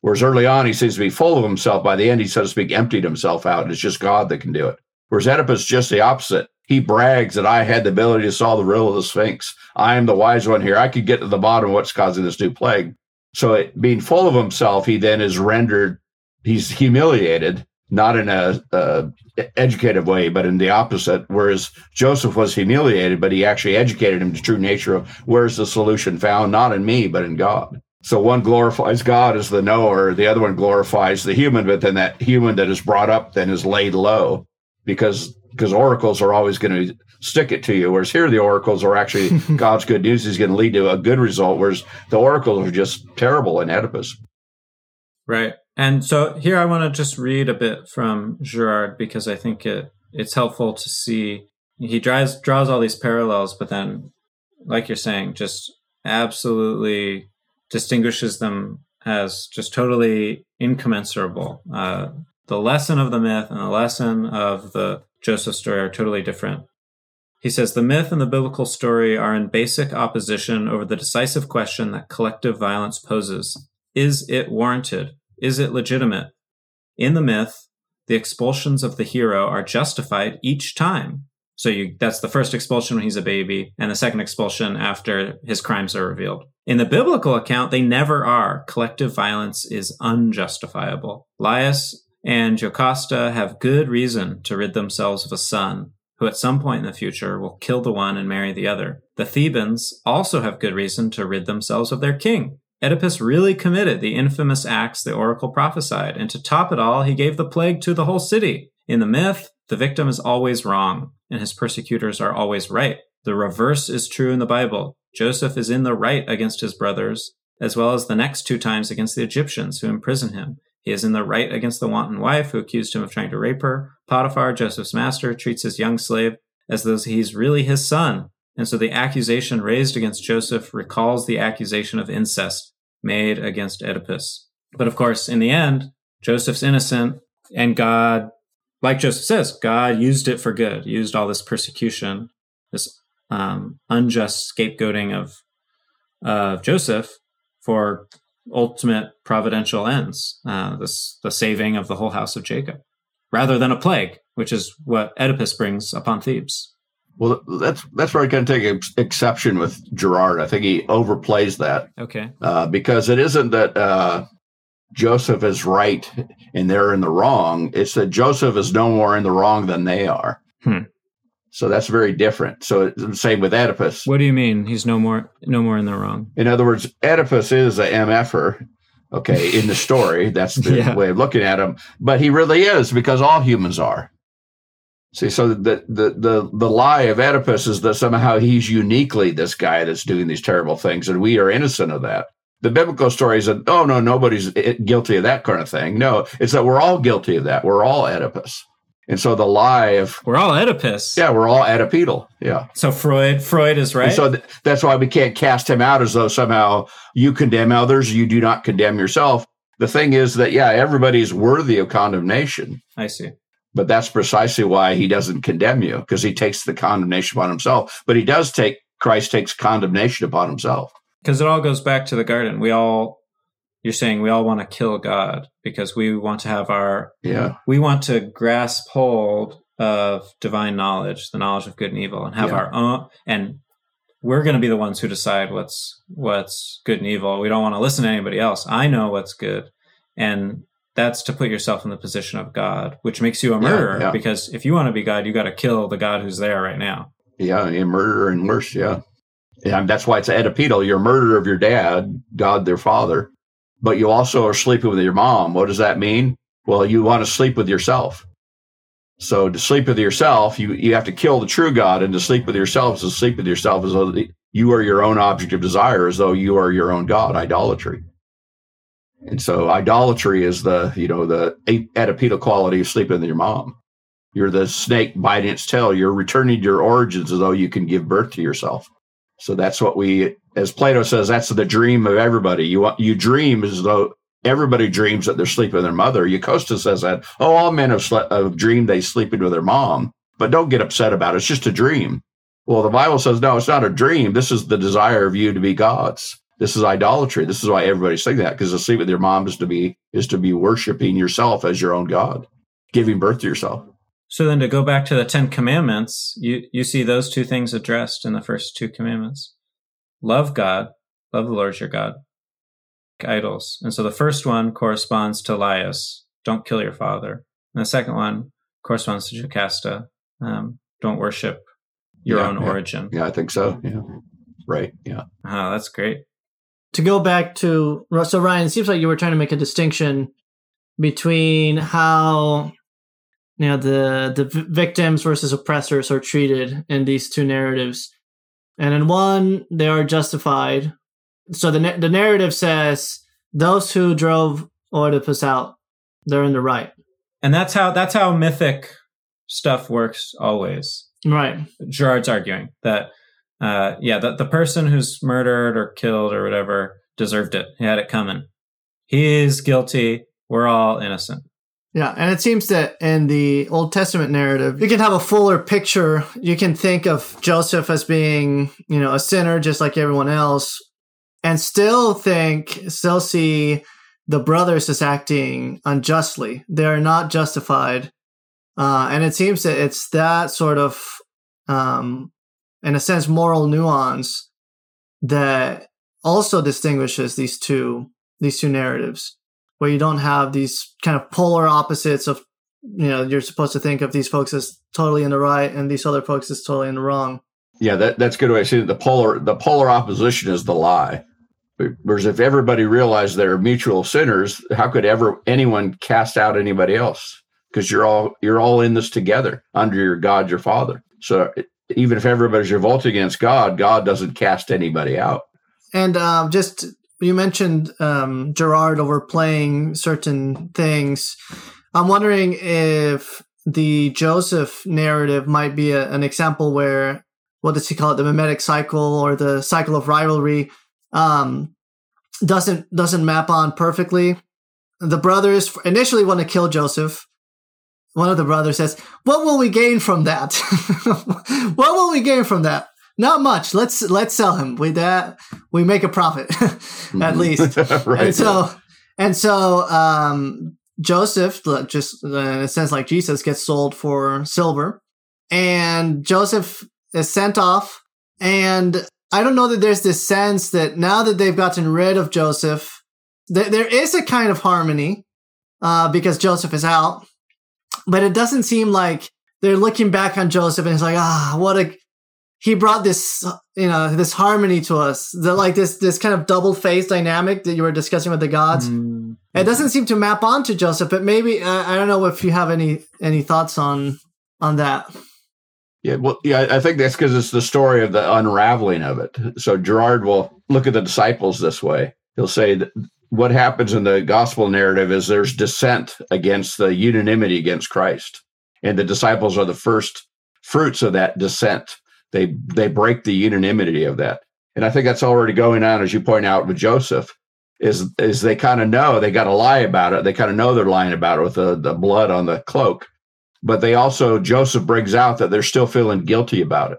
Whereas early on, he seems to be full of himself. By the end, he, so to speak, emptied himself out, and it's just God that can do it. Whereas Oedipus just the opposite. He brags that I had the ability to solve the riddle of the Sphinx. I am the wise one here. I could get to the bottom of what's causing this new plague. So, it, being full of himself, he then is rendered, he's humiliated, not in a, a educative way, but in the opposite. Whereas Joseph was humiliated, but he actually educated him to true nature of where's the solution found, not in me, but in God. So one glorifies God as the knower, the other one glorifies the human, but then that human that is brought up then is laid low because because oracles are always going to stick it to you. Whereas here the oracles are actually [LAUGHS] God's good news is going to lead to a good result, whereas the oracles are just terrible in Oedipus. Right. And so here I want to just read a bit from Girard because I think it it's helpful to see he draws draws all these parallels, but then like you're saying, just absolutely distinguishes them as just totally incommensurable. Uh, the lesson of the myth and the lesson of the Joseph story are totally different. He says the myth and the biblical story are in basic opposition over the decisive question that collective violence poses. Is it warranted? Is it legitimate? In the myth, the expulsions of the hero are justified each time. So you, that's the first expulsion when he's a baby, and the second expulsion after his crimes are revealed. In the biblical account, they never are. Collective violence is unjustifiable. Laius and Jocasta have good reason to rid themselves of a son who at some point in the future will kill the one and marry the other. The Thebans also have good reason to rid themselves of their king. Oedipus really committed the infamous acts the oracle prophesied, and to top it all, he gave the plague to the whole city. In the myth, the victim is always wrong, and his persecutors are always right. The reverse is true in the Bible. Joseph is in the right against his brothers, as well as the next two times against the Egyptians who imprison him. He is in the right against the wanton wife who accused him of trying to rape her. Potiphar, Joseph's master, treats his young slave as though he's really his son. And so the accusation raised against Joseph recalls the accusation of incest made against Oedipus. But of course, in the end, Joseph's innocent, and God like Joseph says, God used it for good, used all this persecution, this um, unjust scapegoating of uh, Joseph for ultimate providential ends, uh, this, the saving of the whole house of Jacob, rather than a plague, which is what Oedipus brings upon Thebes. Well, that's that's where I can take ex- exception with Girard. I think he overplays that. Okay. Uh, because it isn't that uh, Joseph is right and they're in the wrong. It's that Joseph is no more in the wrong than they are. Hmm. So that's very different. So same with Oedipus. What do you mean he's no more no more in the wrong? In other words, Oedipus is a MFer. Okay, in the story, that's the [LAUGHS] yeah. way of looking at him. But he really is because all humans are. See, so the, the the the lie of Oedipus is that somehow he's uniquely this guy that's doing these terrible things, and we are innocent of that. The biblical story is that oh no nobody's eh, guilty of that kind of thing. No it's that we're all guilty of that. We're all oedipus. And so the lie of we're all oedipus. Yeah we're all oedipedal. Yeah. So freud freud is right? And so th- that's why we can't cast him out as though somehow you condemn others you do not condemn yourself. The thing is that yeah everybody's worthy of condemnation. I see but that's precisely why he doesn't condemn you because he takes the condemnation upon himself but he does take christ takes condemnation upon himself because it all goes back to the garden. We all, you're saying we all want to kill God because we want to have our, yeah, we want to grasp hold of divine knowledge, the knowledge of good and evil, and have yeah. our own, and we're going to be the ones who decide what's what's good and evil. We don't want to listen to anybody else. I know what's good, and that's to put yourself in the position of God, which makes you a murderer. Yeah, yeah. Because if you want to be God, you got to kill the God who's there right now. Yeah, a murderer and worse. Yeah. And that's why it's Oedipedal. You're a murderer of your dad, God their father, but you also are sleeping with your mom. What does that mean? Well, you want to sleep with yourself. So to sleep with yourself, you, you have to kill the true God, and to sleep with yourself is to sleep with yourself as though you are your own object of desire, as though you are your own God, idolatry. And so idolatry is the, you know, the Oedipedal quality of sleeping with your mom. You're the snake biting its tail. You're returning to your origins as though you can give birth to yourself. So that's what we, as Plato says, that's the dream of everybody. You you dream as though everybody dreams that they're sleeping with their mother. Jocasta says that. Oh, all men have, slept, have dreamed they sleeping with their mom, but don't get upset about it. It's just a dream. Well, the Bible says no, it's not a dream. This is the desire of you to be gods. This is idolatry. This is why everybody's saying that because to sleep with your mom is to be is to be worshiping yourself as your own god, giving birth to yourself. So then to go back to the 10 commandments, you, you see those two things addressed in the first two commandments. Love God, love the Lord your God, idols. And so the first one corresponds to Laius, don't kill your father. And the second one corresponds to Jocasta, um, don't worship your yeah, own yeah. origin. Yeah, I think so. Yeah. Right. Yeah. Oh, that's great. To go back to so Ryan, it seems like you were trying to make a distinction between how you know the the victims versus oppressors are treated in these two narratives, and in one they are justified. So the the narrative says those who drove Oedipus out, they're in the right, and that's how that's how mythic stuff works always. Right. Girard's arguing that uh, yeah, the, the person who's murdered or killed or whatever deserved it. He had it coming. He is guilty. We're all innocent. Yeah, and it seems that in the Old Testament narrative, you can have a fuller picture. You can think of Joseph as being, you know, a sinner just like everyone else, and still think, still see the brothers as acting unjustly. They are not justified. Uh, and it seems that it's that sort of um, in a sense, moral nuance that also distinguishes these two these two narratives, where you don't have these kind of polar opposites of you know you're supposed to think of these folks as totally in the right and these other folks as totally in the wrong. Yeah, that, that's a good way to see it. The polar the polar opposition is the lie. Whereas if everybody realized they're mutual sinners, how could ever anyone cast out anybody else? Because you're all you're all in this together under your God, your Father. So even if everybody's revolting against God, God doesn't cast anybody out. And um, just you mentioned um, Girard overplaying certain things. I'm wondering if the Joseph narrative might be a, an example where what does he call it, the mimetic cycle or the cycle of rivalry, um, doesn't doesn't map on perfectly. The brothers initially want to kill Joseph one of the brothers says, "What will we gain from that? [LAUGHS] what will we gain from that? Not much. Let's let's sell him. We that we make a profit [LAUGHS] at mm-hmm. least." [LAUGHS] right. And so and so um, Joseph, just in a sense like Jesus, gets sold for silver, and Joseph is sent off. And I don't know that there's this sense that now that they've gotten rid of Joseph, th- there is a kind of harmony uh, because Joseph is out but it doesn't seem like they're looking back on Joseph and it's like, ah, what a, he brought this, you know, this harmony to us. The, like this, this kind of double face dynamic that you were discussing with the gods. Mm-hmm. It doesn't seem to map onto Joseph, but maybe, uh, I don't know if you have any, any thoughts on, on that. Yeah, well, yeah, I think that's because it's the story of the unraveling of it. So Girard will look at the disciples this way. He'll say that what happens in the gospel narrative is there's dissent against the unanimity against Christ. And the disciples are the first fruits of that dissent. They they break the unanimity of that. And I think that's already going on, as you point out with Joseph, is is they kind of know they got to lie about it. They kind of know they're lying about it with the, the blood on the cloak. But they also Joseph brings out that they're still feeling guilty about it.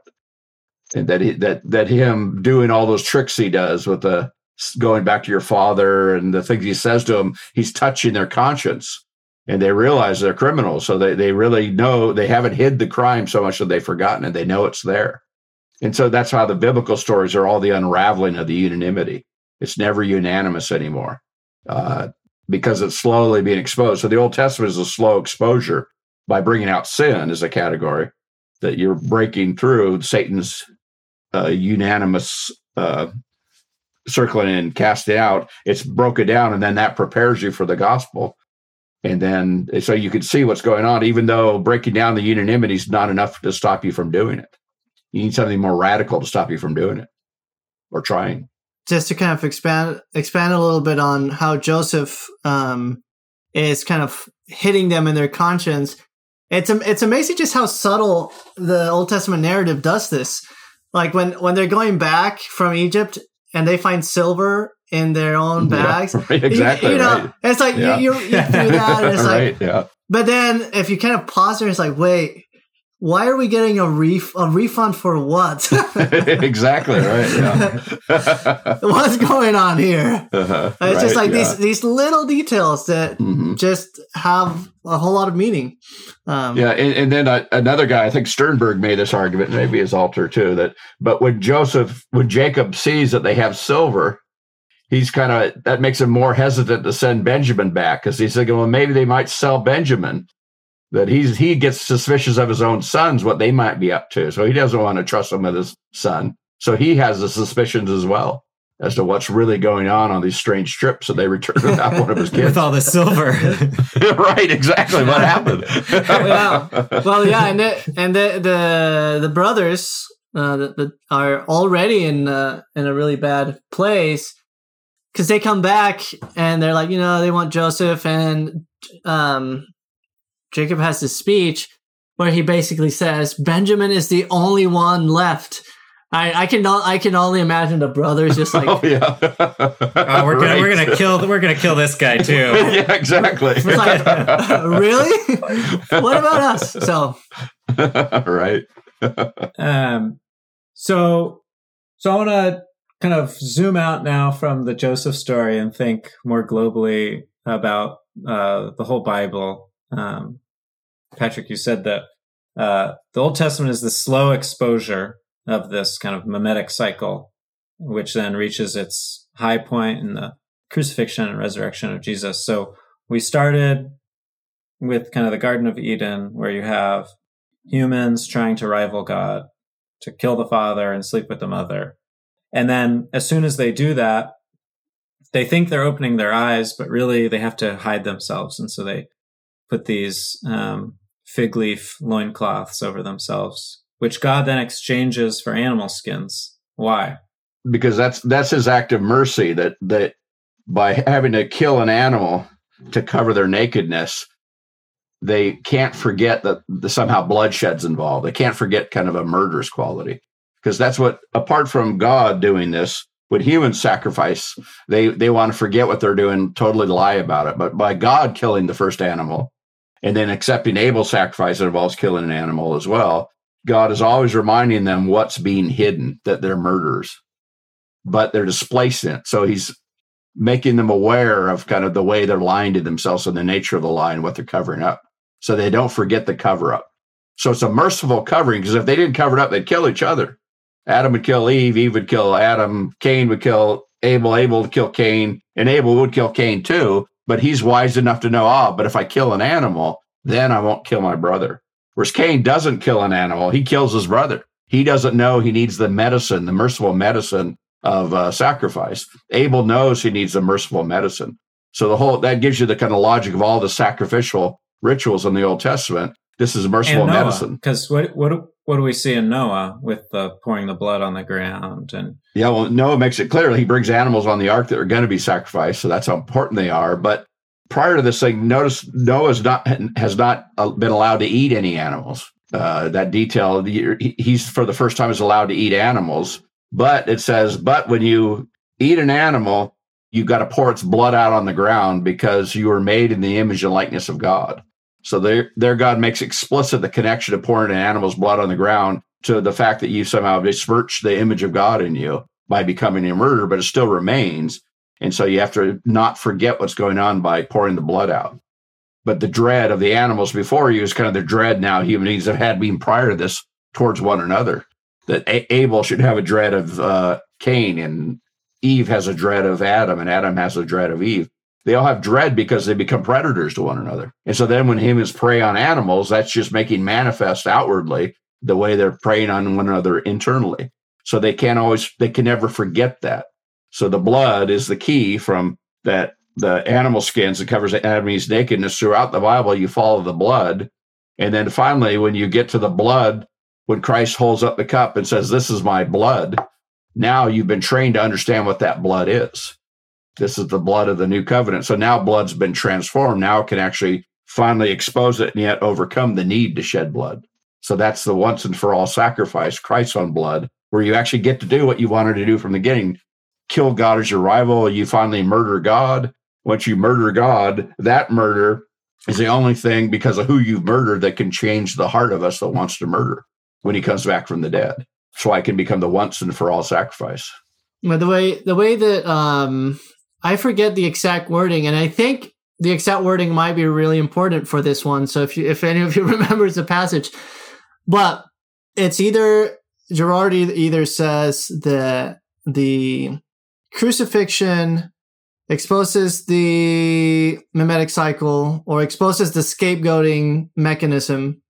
And that he, that that him doing all those tricks he does with the going back to your father and the things he says to them, he's touching their conscience and they realize they're criminals. So they, they really know they haven't hid the crime so much that they've forgotten it. They know it's there. And so that's how the biblical stories are all the unraveling of the unanimity. It's never unanimous anymore uh, because it's slowly being exposed. So the Old Testament is a slow exposure by bringing out sin as a category that you're breaking through Satan's uh, unanimous uh, circling and cast it out, it's broken down, and then that prepares you for the gospel. And then so you can see what's going on, even though breaking down the unanimity is not enough to stop you from doing it. You need something more radical to stop you from doing it or trying. Just to kind of expand expand a little bit on how Joseph um, is kind of hitting them in their conscience. It's it's amazing just how subtle the Old Testament narrative does this. Like when when they're going back from Egypt and they find silver in their own bags. Yeah, [LAUGHS] right, exactly. You, you know, right. it's like yeah. you, you, you do that, and it's [LAUGHS] right, like, yeah. But then if you kind of pause there, it's like, wait, why are we getting a ref a refund for what? [LAUGHS] exactly right. Yeah. [LAUGHS] What's going on here? Uh-huh, it's right, just like yeah. these these little details that mm-hmm. just have a whole lot of meaning. Um, yeah, and, and then uh, another guy, I think Sternberg made this argument, maybe his alter too. That but when Joseph, when Jacob sees that they have silver, he's kind of that makes him more hesitant to send Benjamin back because he's thinking, well, maybe they might sell Benjamin that he's he gets suspicious of his own sons what they might be up to so he doesn't want to trust them with his son so he has the suspicions as well as to what's really going on on these strange trips that they return [LAUGHS] without one of his kids. With all the silver. [LAUGHS] right, exactly. What happened? [LAUGHS] yeah. Well, yeah, and the, and the the the brothers uh, the, are already in uh, in a really bad place because they come back and they're like, you know, they want Joseph, and um, Jacob has this speech where he basically says Benjamin is the only one left. I, I can I can only imagine the brothers just like [LAUGHS] oh yeah. [LAUGHS] Oh, we're gonna we're gonna kill we're gonna kill this guy too. [LAUGHS] Yeah exactly. Like, really? What about us? So right. Um so so I want to kind of zoom out now from the Joseph story and think more globally about uh, the whole Bible um, Patrick you said that uh, the Old Testament is the slow exposure of this kind of mimetic cycle, which then reaches its high point in the crucifixion and resurrection of Jesus. So we started with kind of the Garden of Eden, where you have humans trying to rival God, to kill the father and sleep with the mother. And then as soon as they do that, they think they're opening their eyes, but really they have to hide themselves. And so they put these um, fig leaf loincloths over themselves which God then exchanges for animal skins. Why? Because that's that's his act of mercy that that by having to kill an animal to cover their nakedness, they can't forget that the, somehow bloodshed's involved. They can't forget kind of a murderous quality. Because that's what apart from God doing this, when humans sacrifice, they they want to forget what they're doing, totally lie about it. But by God killing the first animal and then accepting Abel's sacrifice involves killing an animal as well, God is always reminding them what's being hidden, that they're murderers, but they're displacing it. So he's making them aware of kind of the way they're lying to themselves and the nature of the lie and what they're covering up. So they don't forget the cover up. So it's a merciful covering because if they didn't cover it up, they'd kill each other. Adam would kill Eve, Eve would kill Adam, Cain would kill Abel, Abel would kill Cain, and Abel would kill Cain too. But he's wise enough to know, ah, but if I kill an animal, then I won't kill my brother. Whereas Cain doesn't kill an animal, he kills his brother. He doesn't know he needs the medicine, the merciful medicine of uh, sacrifice. Abel knows he needs the merciful medicine. So the whole that gives you the kind of logic of all the sacrificial rituals in the Old Testament. This is merciful medicine. Because what what what do we see in Noah with the pouring the blood on the ground and yeah, well, Noah makes it clear he brings animals on the ark that are going to be sacrificed, so that's how important they are. But prior to this thing, notice Noah's not has not uh, been allowed to eat any animals. Uh, that detail, he's for the first time is allowed to eat animals, but it says, but when you eat an animal, you've got to pour its blood out on the ground because you were made in the image and likeness of God. So their their God makes explicit the connection of pouring an animal's blood on the ground to the fact that you somehow besmirched the image of God in you by becoming a murderer, but it still remains. And so you have to not forget what's going on by pouring the blood out. But the dread of the animals before you is kind of the dread now human beings have had been prior to this towards one another. That a- Abel should have a dread of uh, Cain, and Eve has a dread of Adam, and Adam has a dread of Eve. They all have dread because they become predators to one another. And so then when humans prey on animals, that's just making manifest outwardly the way they're preying on one another internally. So they can't always, they can never forget that. So the blood is the key from that the animal skins that covers Adam's nakedness throughout the Bible. You follow the blood. And then finally, when you get to the blood, when Christ holds up the cup and says, This is my blood, now you've been trained to understand what that blood is. This is the blood of the new covenant. So now blood's been transformed. Now it can actually finally expose it and yet overcome the need to shed blood. So that's the once and for all sacrifice, Christ's own blood, where you actually get to do what you wanted to do from the beginning kill God as your rival, you finally murder God. Once you murder God, that murder is the only thing because of who you've murdered that can change the heart of us that wants to murder when he comes back from the dead. So I can become the once and for all sacrifice. Well, the way the way that um, I forget the exact wording, and I think the exact wording might be really important for this one. So if you if any of you [LAUGHS] remembers the passage, but it's either Girard either says that the crucifixion exposes the mimetic cycle or exposes the scapegoating mechanism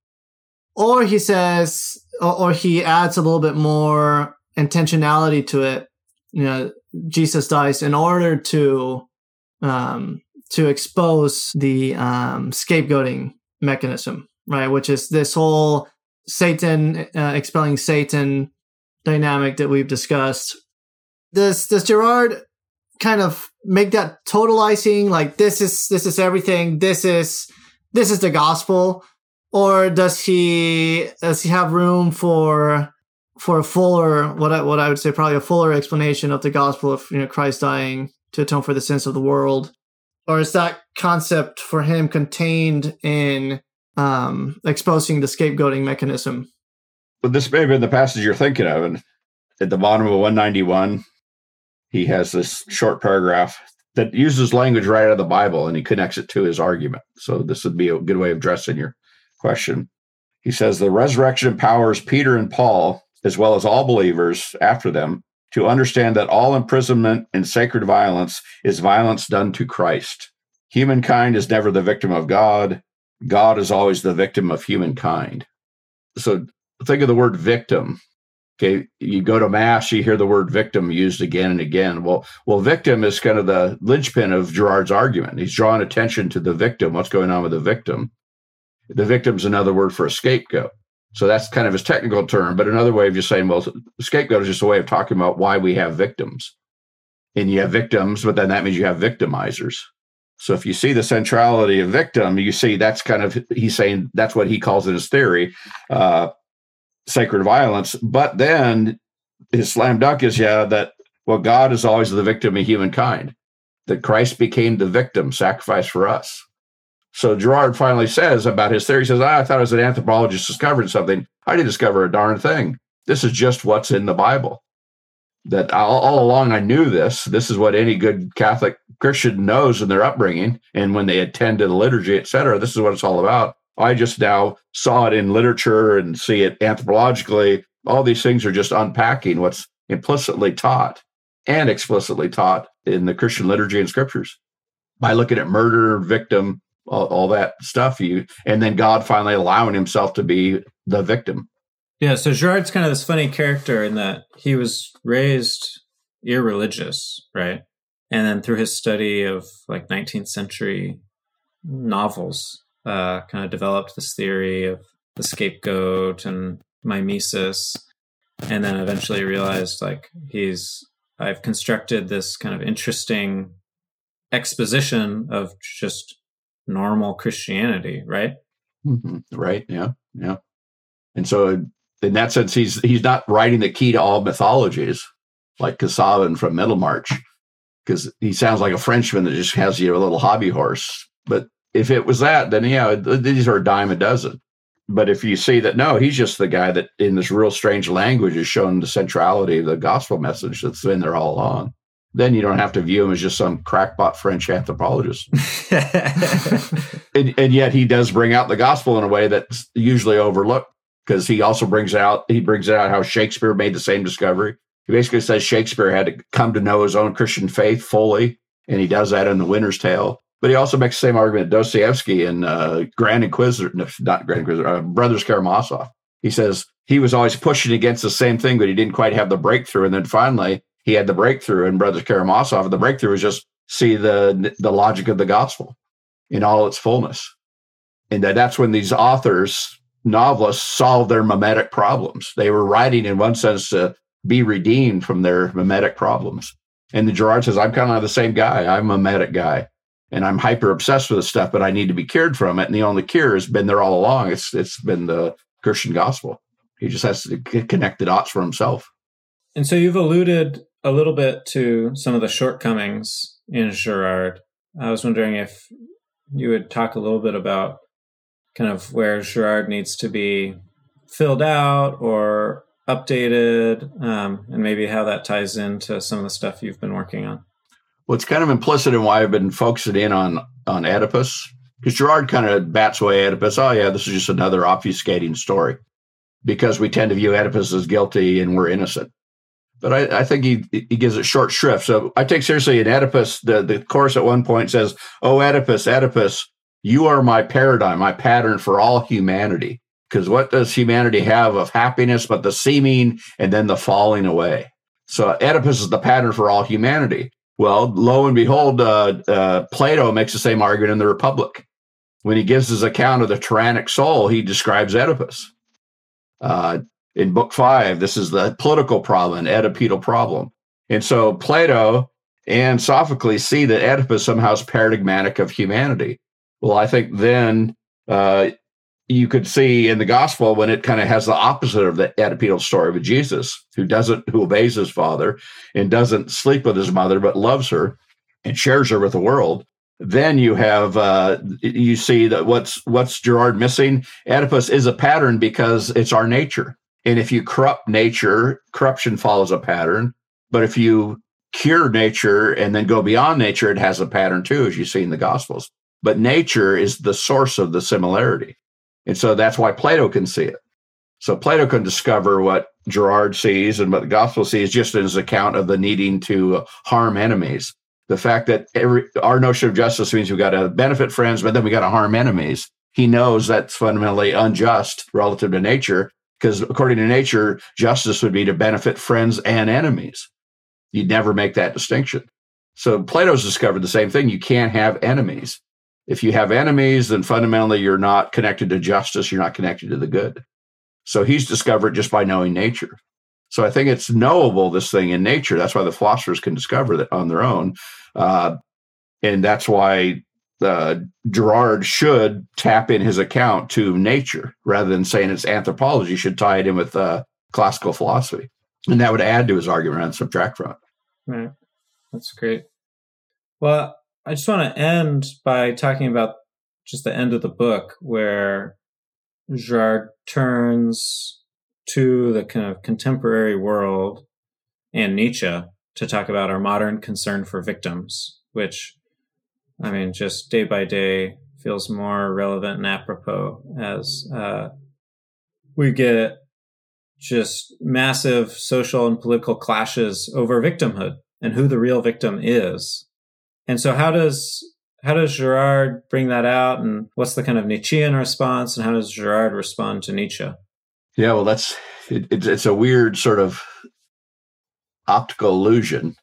or he says or, or, he adds a little bit more intentionality to it you know Jesus dies in order to um, to expose the um, scapegoating mechanism, right? Which is this whole Satan uh, expelling Satan dynamic that we've discussed. Does does Girard kind of make that totalizing like this is this is everything this is this is the gospel or does he does he have room for for a fuller what I, what I would say probably a fuller explanation of the gospel of you know Christ dying to atone for the sins of the world. Or is that concept for him contained in um, exposing the scapegoating mechanism? But this may have been the passage you're thinking of and at the bottom of 191 he has this short paragraph that uses language right out of the bible and he connects it to his argument. So this would be a good way of addressing your question. He says the resurrection empowers peter and paul as well as all believers after them, to understand that all imprisonment and sacred violence is violence done to Christ. Humankind is never the victim of God. God is always the victim of humankind. So think of the word victim. Okay, you go to mass, you hear the word victim used again and again. Well, well, victim is kind of the linchpin of Girard's argument. He's drawing attention to the victim. What's going on with the victim? The victim's another word for a scapegoat. So that's kind of his technical term. But another way of just saying, well, scapegoat is just a way of talking about why we have victims. And you have victims, but then that means you have victimizers. So if you see the centrality of victim, you see that's kind of he's saying that's what he calls in his theory, uh, sacred violence. But then his slam dunk is yeah that well God is always the victim of humankind, that Christ became the victim, sacrifice for us. So Girard finally says about his theory, he says, ah, I thought as an anthropologist discovered something. I didn't discover a darn thing. This is just what's in the Bible. That all, all along I knew this. This is what any good Catholic Christian knows in their upbringing. And when they attend to the liturgy, et cetera, this is what it's all about. I just now saw it in literature and see it anthropologically. All these things are just unpacking what's implicitly taught and explicitly taught in the Christian liturgy and scriptures by looking at murder, victim, all, all that stuff. You and then God finally allowing himself to be the victim. Yeah, so Girard's kind of this funny character in that he was raised irreligious, right? And then through his study of like 19th century novels, uh, kind of developed this theory of the scapegoat and mimesis, and then eventually realized like he's I've constructed this kind of interesting exposition of just normal Christianity, right? Mm-hmm. Right. Yeah. Yeah. And so, in that sense, he's he's not writing the key to all mythologies like Casaubon from Middlemarch, because he sounds like a Frenchman that just has you know, a little hobby horse. But if it was that, then yeah, these are a dime a dozen. But if you see that, no, he's just the guy that in this real strange language is shown the centrality of the gospel message that's been there all along then you don't have to view him as just some crackpot French anthropologist. [LAUGHS] and, and, yet he does bring out the gospel in a way that's usually overlooked because he also brings out he brings out how Shakespeare made the same discovery. He basically says Shakespeare had to come to know his own Christian faith fully, and he does that in The Winter's Tale. But he also makes the same argument Dostoevsky in uh, Grand Inquisitor, no, not Grand Inquisitor, uh, Brothers Karamazov. He says he was always pushing against the same thing, but he didn't quite have the breakthrough. And then finally, he had the breakthrough And Brothers Karamazov. The breakthrough was just see the the logic of the gospel in all its fullness, and that that's when these authors, novelists, solved their mimetic problems. They were writing, in one sense, to be redeemed from their mimetic problems. And the Girard says, "I'm kind of the same guy. I'm a mimetic guy." and I'm hyper obsessed with this stuff, but I need to be cured from it. And the only cure has been there all along. It's it's been the Christian gospel. He just has to connect the dots for himself. And so you've alluded a little bit to some of the shortcomings in Girard. I was wondering if you would talk a little bit about kind of where Girard needs to be filled out or updated, um, and maybe how that ties into some of the stuff you've been working on. Well, it's kind of implicit in why I've been focusing in on on Oedipus, because Girard kind of bats away Oedipus. Oh yeah, this is just another obfuscating story, because we tend to view Oedipus as guilty and we're innocent but I, I, think he he gives it short shrift. So I take seriously in Oedipus, the, the chorus at one point says, Oh, Oedipus, Oedipus, you are my paradigm, my pattern for all humanity. Because what does humanity have of happiness but the seeming and then the falling away? So Oedipus is the pattern for all humanity. Well, lo and behold, uh, uh, Plato makes the same argument in the Republic. When he gives his account of the tyrannic soul, he describes Oedipus. Uh, in book five, this is the political problem, Oedipal problem. And so Plato and Sophocles see that Oedipus somehow is paradigmatic of humanity. Well, I think then uh, you could see in the gospel when it kind of has the opposite of the Oedipal story with Jesus, who doesn't, who obeys his father and doesn't sleep with his mother, but loves her and shares her with the world. Then you have uh, you see that what's what's Girard missing. Oedipus is a pattern because it's our nature, and if you corrupt nature, corruption follows a pattern. But if you cure nature and then go beyond nature, it has a pattern too, as you see in the Gospels. But nature is the source of the similarity. And so that's why Plato can see it. So Plato can discover what Girard sees and what the gospel sees just in his account of the needing to harm enemies. The fact that every, our notion of justice means we've got to benefit friends, but then we got to harm enemies. He knows that's fundamentally unjust relative to nature, because according to nature, justice would be to benefit friends and enemies. You'd never make that distinction. So Plato's discovered the same thing. You can't have enemies if you have enemies, then fundamentally you're not connected to justice, you're not connected to the good. So he's discovered just by knowing nature. So I think it's knowable, this thing in nature. That's why the philosophers can discover that on their own. Uh, and that's why uh, Girard should tap in his account to nature rather than saying it's anthropology, should tie it in with uh, classical philosophy. And that would add to his argument on subtract from it. Right. That's great. Well, I just want to end by talking about just the end of the book where Girard turns to the kind of contemporary world and Nietzsche to talk about our modern concern for victims, which, I mean, just day by day feels more relevant and apropos as uh, we get just massive social and political clashes over victimhood and who the real victim is. And so how does how does Girard bring that out and what's the kind of Nietzschean response and how does Girard respond to Nietzsche? Yeah, well that's it, it's a weird sort of optical illusion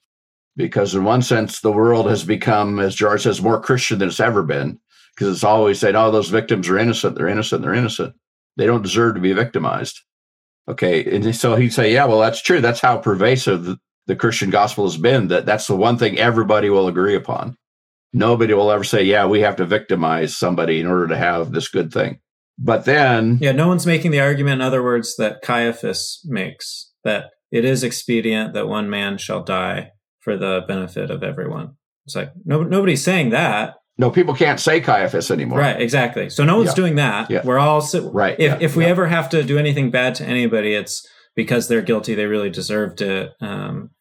because in one sense the world has become as Girard says more Christian than it's ever been because it's always said oh those victims are innocent they're innocent they're innocent they don't deserve to be victimized okay and so he'd say yeah well that's true that's how pervasive the Christian gospel has been that that's the one thing everybody will agree upon. Nobody will ever say, yeah, we have to victimize somebody in order to have this good thing. But then. Yeah, no one's making the argument, in other words, that Caiaphas makes that it is expedient that one man shall die for the benefit of everyone. It's like, no, nobody's saying that. No, people can't say Caiaphas anymore. Right, exactly. So no one's yeah. doing that. Yeah. We're all right. If yeah. if we ever have to do anything bad to anybody, it's because they're guilty. They really deserved it. Um,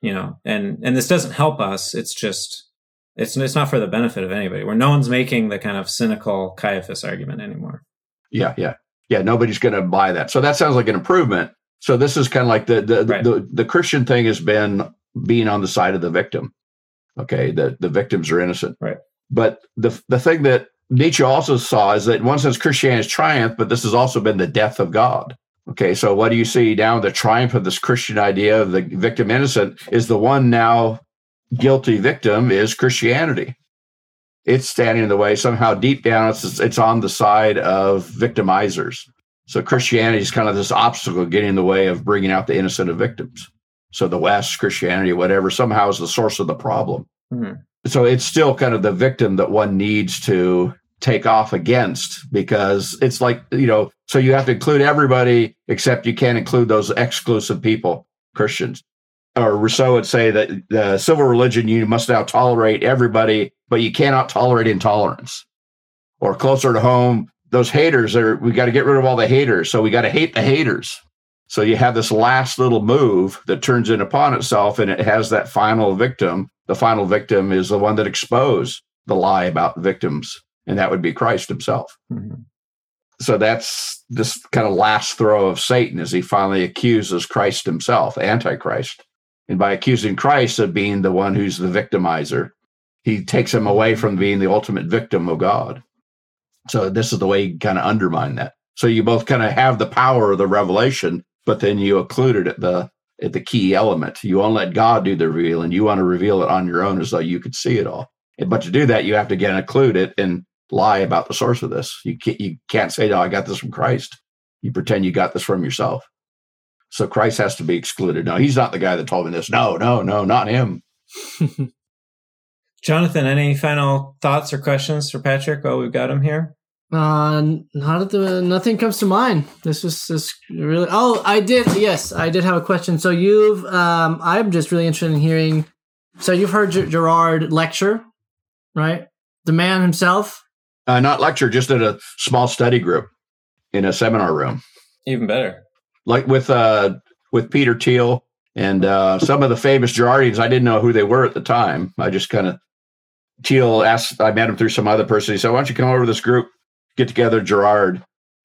you know, and and this doesn't help us. It's just it's it's not for the benefit of anybody. Where no one's making the kind of cynical Caiaphas argument anymore. Yeah, yeah, yeah. Nobody's going to buy that. So that sounds like an improvement. So this is kind of like the the, right. the the Christian thing has been being on the side of the victim. Okay, the the victims are innocent. Right. But the the thing that Nietzsche also saw is that in one sense Christianity has triumphed, but this has also been the death of God. Okay, so what do you see now? The triumph of this Christian idea of the victim innocent is the one now guilty victim is Christianity. It's standing in the way. Somehow, deep down, it's it's on the side of victimizers. So Christianity is kind of this obstacle getting in the way of bringing out the innocent of victims. So the West, Christianity, whatever, somehow is the source of the problem. Mm-hmm. So it's still kind of the victim that one needs to take off against because it's like, you know, so you have to include everybody except you can't include those exclusive people, Christians. Or Rousseau would say that the civil religion, you must now tolerate everybody, but you cannot tolerate intolerance. Or closer to home, those haters are, we got to get rid of all the haters. So we got to hate the haters. So you have this last little move that turns in upon itself and it has that final victim. The final victim is the one that exposed the lie about victims and that would be Christ himself. Mm-hmm. So that's this kind of last throw of Satan as he finally accuses Christ himself, Antichrist. And by accusing Christ of being the one who's the victimizer, he takes him away from being the ultimate victim of God. So this is the way you kind of undermine that. So you both kind of have the power of the revelation, but then you occluded at the at the key element. You won't let God do the revealing. You want to reveal it on your own as though you could see it all. But to do that, you have to again include it and lie about the source of this. You can't, you can't say, "No, I got this from Christ." You pretend you got this from yourself. So Christ has to be excluded. No, he's not the guy that told me this. No, no, no, not him. [LAUGHS] Jonathan, any final thoughts or questions for Patrick while we've got him here? Uh, not at the nothing comes to mind. This was this really. Oh, I did. Yes, I did have a question. So you've, um, I'm just really interested in hearing. So you've heard G- Girard lecture, right? The man himself. Uh, not lecture, just at a small study group in a seminar room, Even better. like with uh with Peter Thiel and uh, some of the famous Girardians. I didn't know who they were at the time. I just kind of Thiel asked. I met him through some other person. He said, "Why don't you come over to this group, get together, Girard,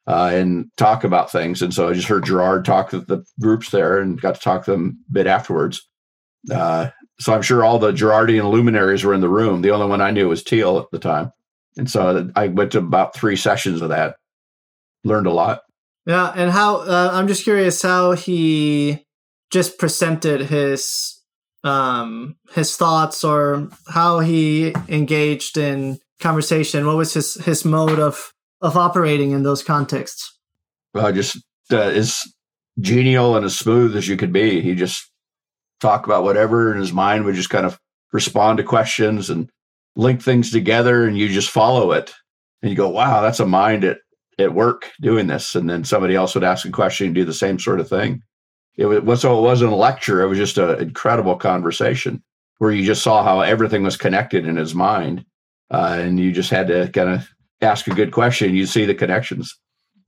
uh, and talk about things?" And so I just heard Girard talk to the groups there and got to talk to them a bit afterwards. Uh, so I'm sure all the Girardian luminaries were in the room. The only one I knew was Thiel at the time, and so I went to about three sessions of that. Learned a lot. Yeah, and how? Uh, I'm just curious how he just presented his um his thoughts or how he engaged in conversation. What was his his mode of of operating in those contexts? uh, just uh, as genial and as smooth as you could be. He just talk about whatever, and his mind would just kind of respond to questions and link things together, and you just follow it. And you go, "Wow, that's a mind at at work doing this." And then somebody else would ask a question and do the same sort of thing. It was so it wasn't a lecture; it was just an incredible conversation where you just saw how everything was connected in his mind, uh, and you just had to kind of ask a good question. You see the connections.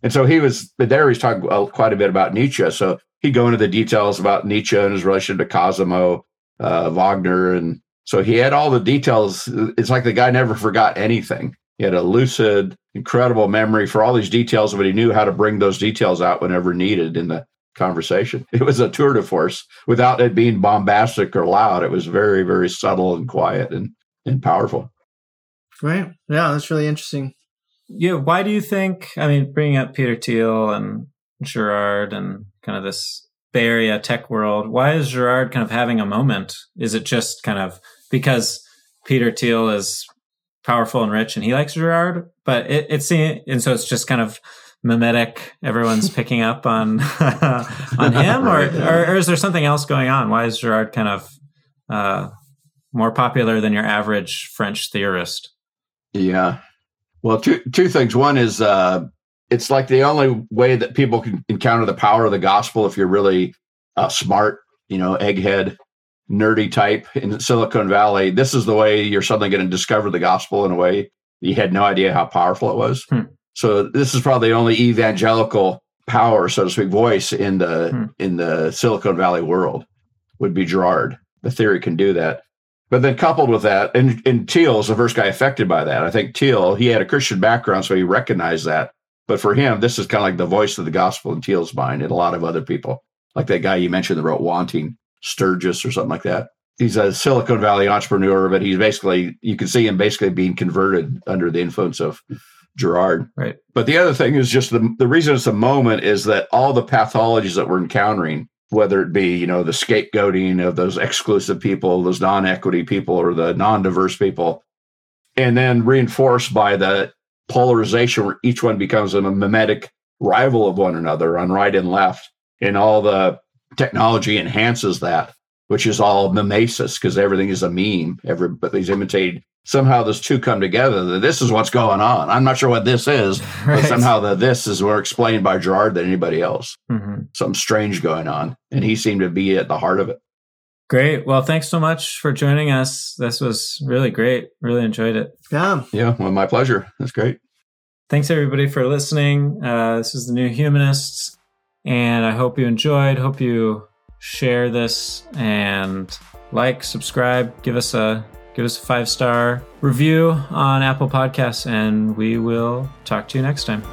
And so he was, there he's talking quite a bit about Nietzsche. So he'd go into the details about Nietzsche and his relation to Cosima, uh, Wagner. And so he had all the details. It's like the guy never forgot anything. He had a lucid, incredible memory for all these details, but he knew how to bring those details out whenever needed in the conversation. [LAUGHS] It was a tour de force without it being bombastic or loud. It was very, very subtle and quiet and, and powerful. Right. Yeah, that's really interesting. Yeah. Why do you think? I mean, bringing up Peter Thiel and Girard and kind of this Bay Area tech world. Why is Girard kind of having a moment? Is it just kind of because Peter Thiel is powerful and rich and he likes Girard? But it, it's and so it's just kind of mimetic. Everyone's [LAUGHS] picking up on [LAUGHS] on him, or, or, or is there something else going on? Why is Girard kind of uh, more popular than your average French theorist? Yeah. Well, two two things. One is uh, it's like the only way that people can encounter the power of the gospel if you're really uh, smart, you know, egghead, nerdy type in Silicon Valley. This is the way you're suddenly going to discover the gospel in a way you had no idea how powerful it was. Hmm. So this is probably the only evangelical power, so to speak, voice in the Hmm. in the Silicon Valley world would be Girard. The theory can do that. But then coupled with that, and, and Thiel is the first guy affected by that. I think Thiel, he had a Christian background, so he recognized that. But for him, this is kind of like the voice of the gospel in Thiel's mind and a lot of other people, like that guy you mentioned that wrote Wanting, Sturgis or something like that. He's a Silicon Valley entrepreneur, but he's basically, you can see him basically being converted under the influence of Girard. Right. But the other thing is just the, the reason it's a moment is that all the pathologies that we're encountering, whether it be, you know, the scapegoating of those exclusive people, those non-equity people or the non-diverse people, and then reinforced by the polarization where each one becomes a mimetic rival of one another on right and left. And all the technology enhances that, which is all mimesis because everything is a meme. Everybody's imitated. Somehow those two come together. That this is what's going on. I'm not sure what this is, [LAUGHS] Right. but somehow the this is more explained by Girard than anybody else. Mhm. Something strange going on, and he seemed to be at the heart of it. Great. Well, thanks so much for joining us. This was really great. Really enjoyed it. Yeah. Yeah, well, my pleasure. That's great. Thanks everybody for listening. Uh, this is the New Humanists, and I hope you enjoyed. Hope you share this and like, subscribe, give us a give us a five star review on Apple Podcasts, and we will talk to you next time.